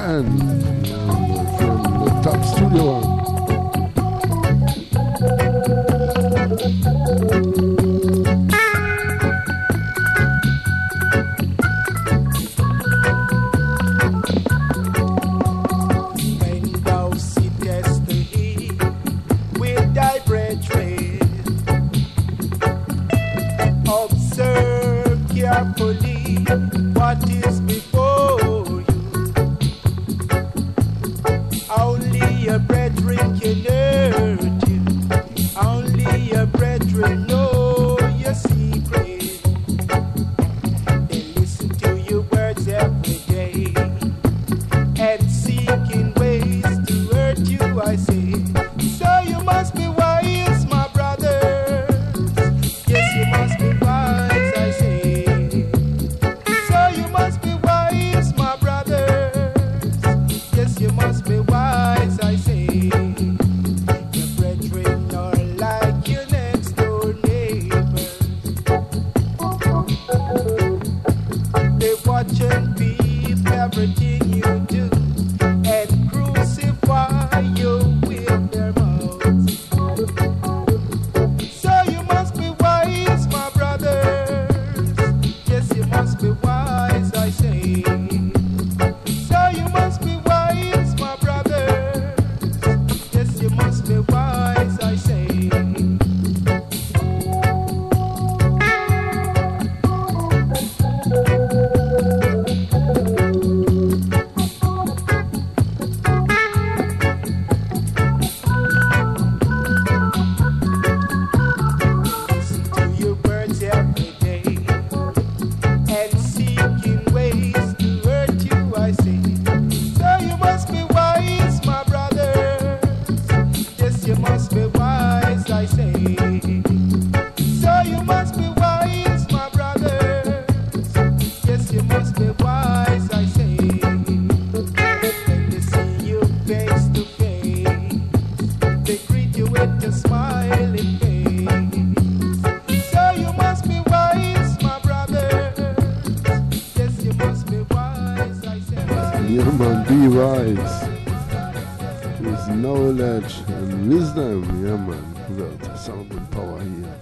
sounding power here.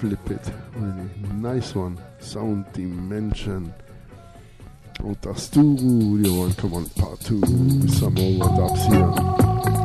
Flip it. Really nice one. Sound Dimension. Out of studio. Come on, part two. Some more one ups here.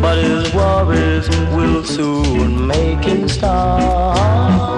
but his worries will soon make him stop.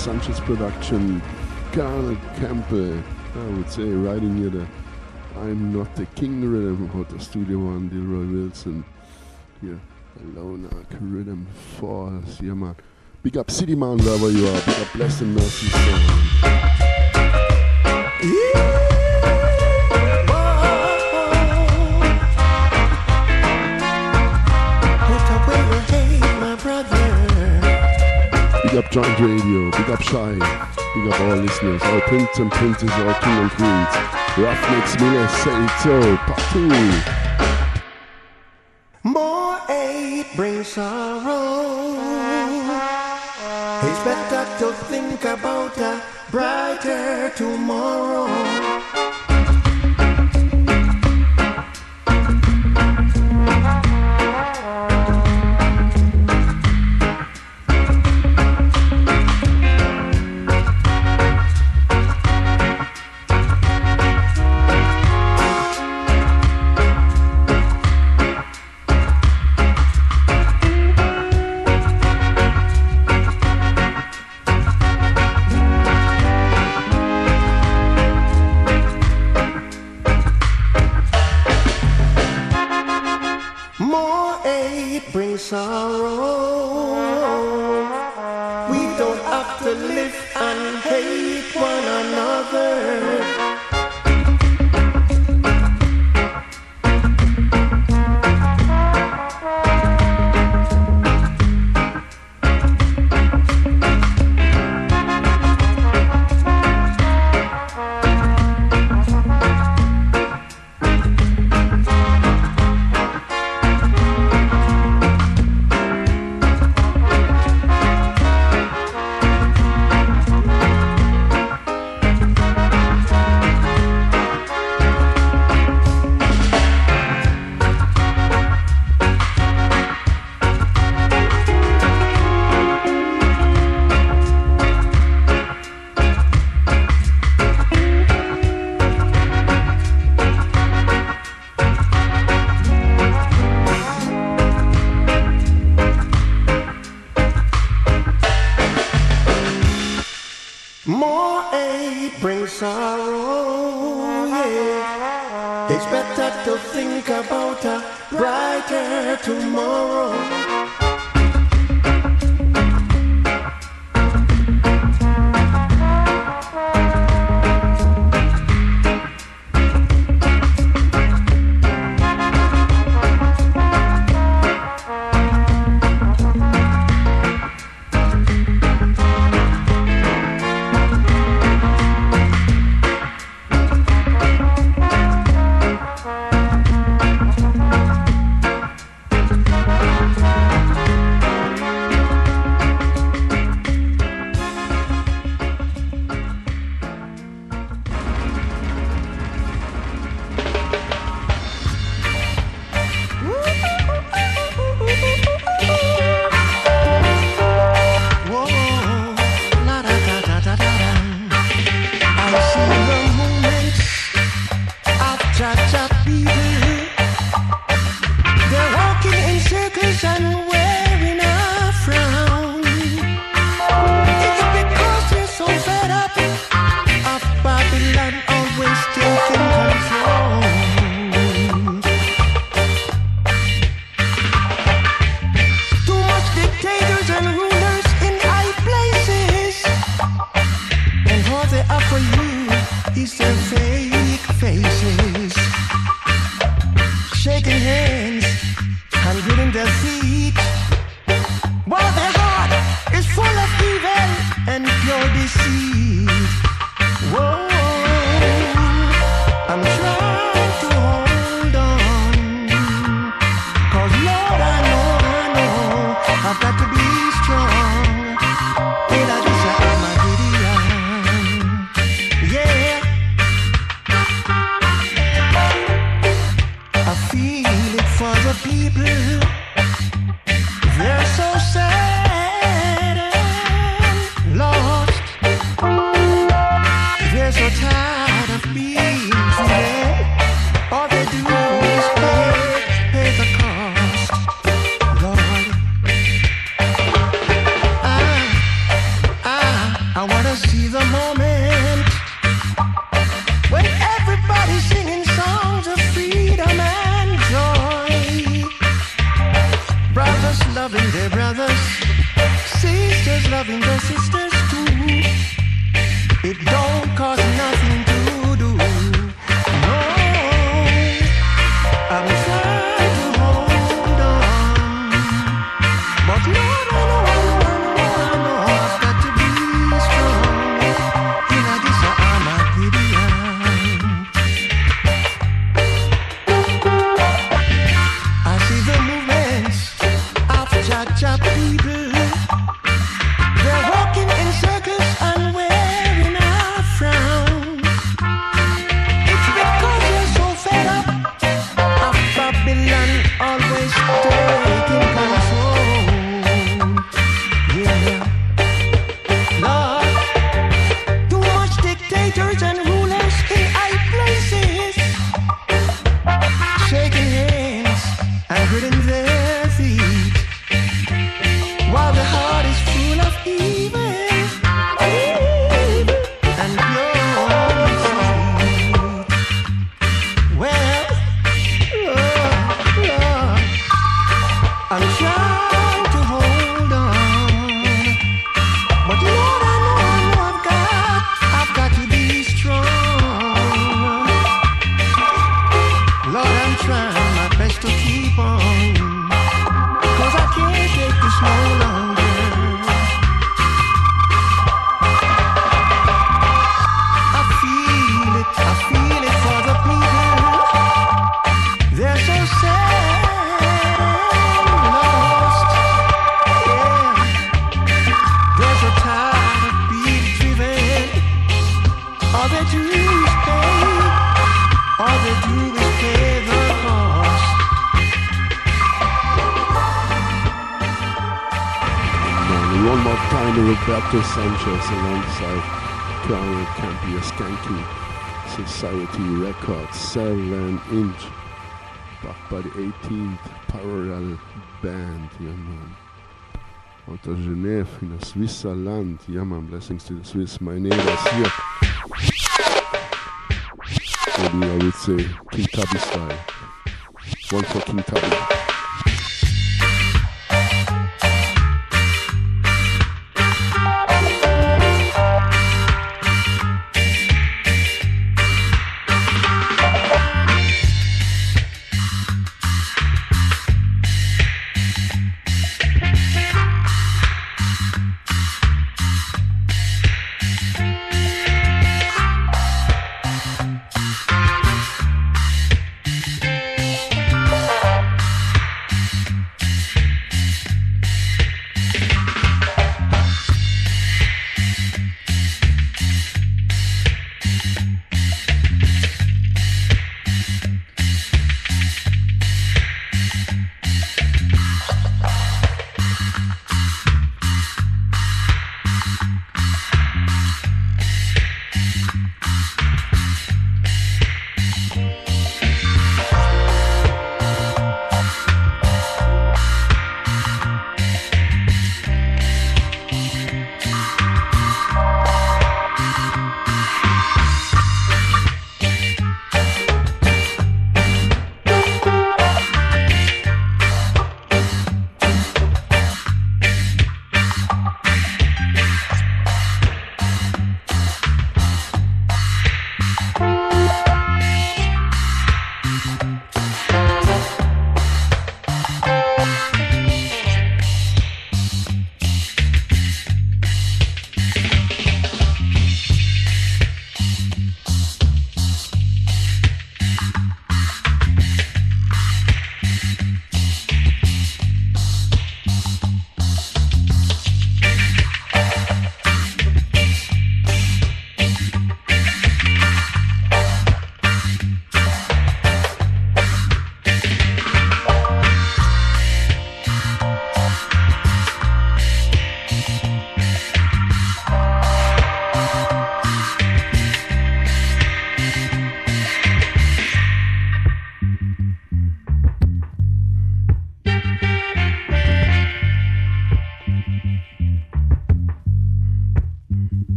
Sanchez production. Carl Campbell, I would say, riding here the I'm Not the King rhythm of the Studio One, Delroy Wilson. Here, Alone Arc Rhythm 4, yeah man. Big up City Man wherever you are, big up Blessed Mercy Song. Joint Radio, big up Shy, big up all listeners, all princes and princesses, all king and queens. Roughnecks Miller, say so, part. More hate brings sorrow. It's better to think about a brighter tomorrow. Sanchez alongside Brian Campiaskanki, Society Records 7 inch back by the 18th Parallel Band, yeah man. Out of Geneva in a Switzerland, yeah man, blessings to the Swiss, my neighbors here. Maybe I would say King Tubby style. One for King Tubby.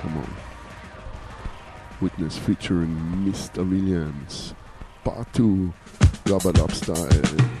Come on. Witness featuring Mr. Williams. Part 2. Rubber Dub Style.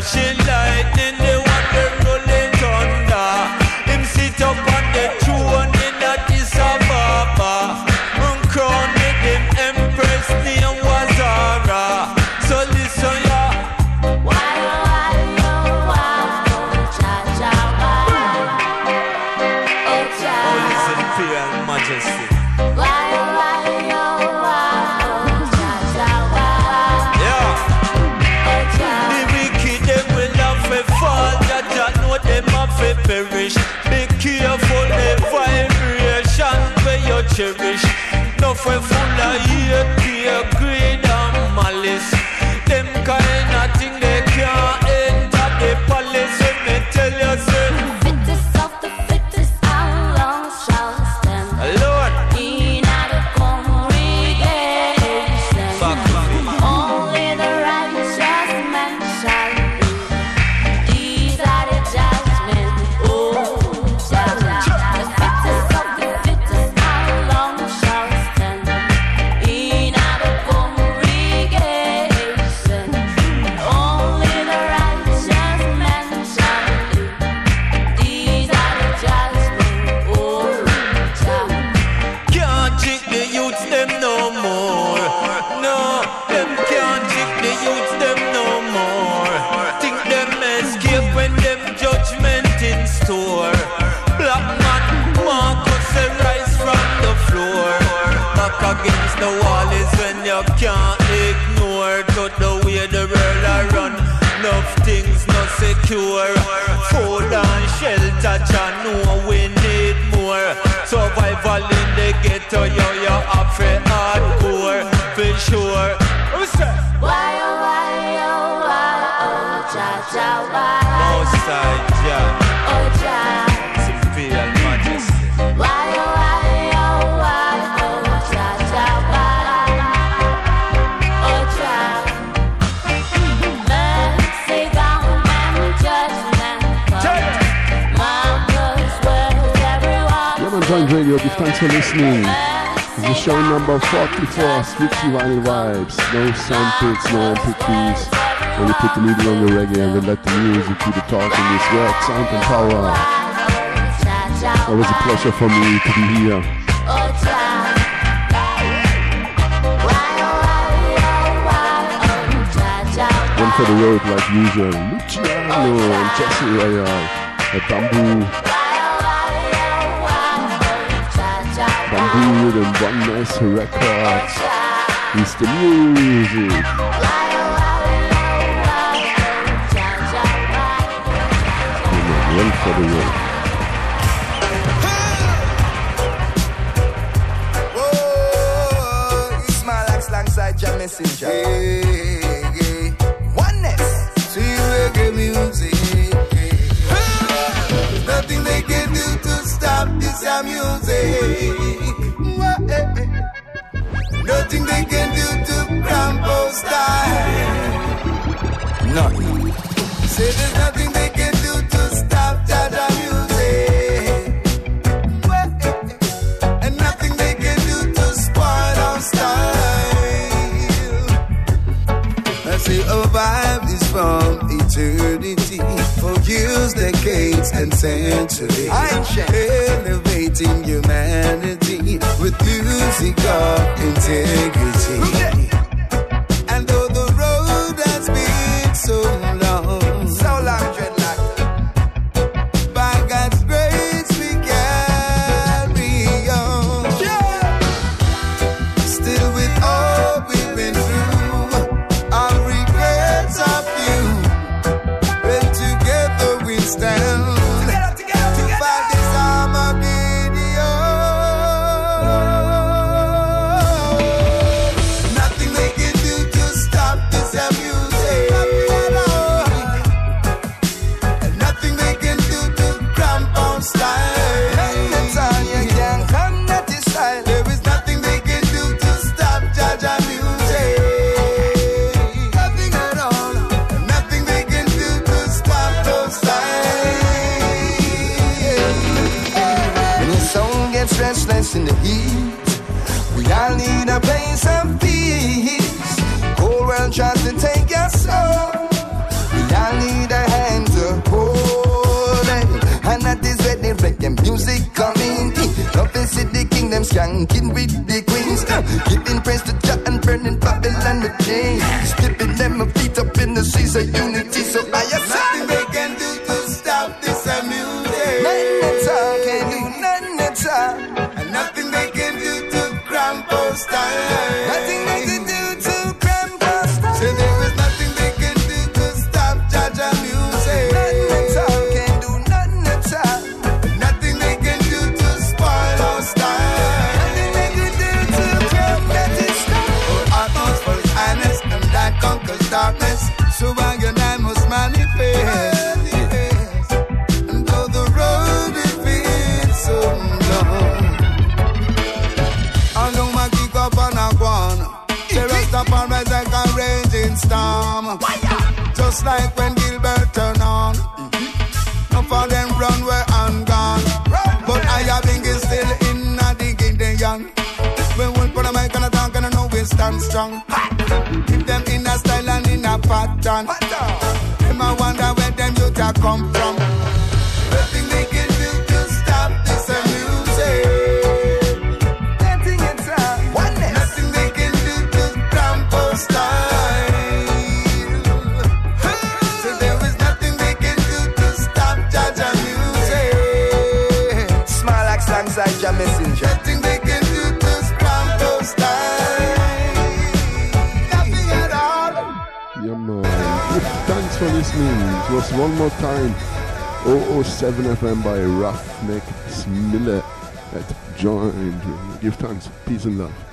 flashing lightning. aí que back against the wall is when you can't ignore to the way the world I run. Enough things not secure. Food and shelter, Jah know we need more. Survival in the ghetto, you Thanks for listening. This is show number 44, Strictly Vinyl Vibes. No sandpits, no MP3s. When put the needle on the reggae and then let the music do the talking, This work, sound and power. It was a pleasure for me to be here. One for the road like usual, Luciano and Jesse Royal, a bamboo Bamboo and One Nice Records. It's the music. And one for the world. الله.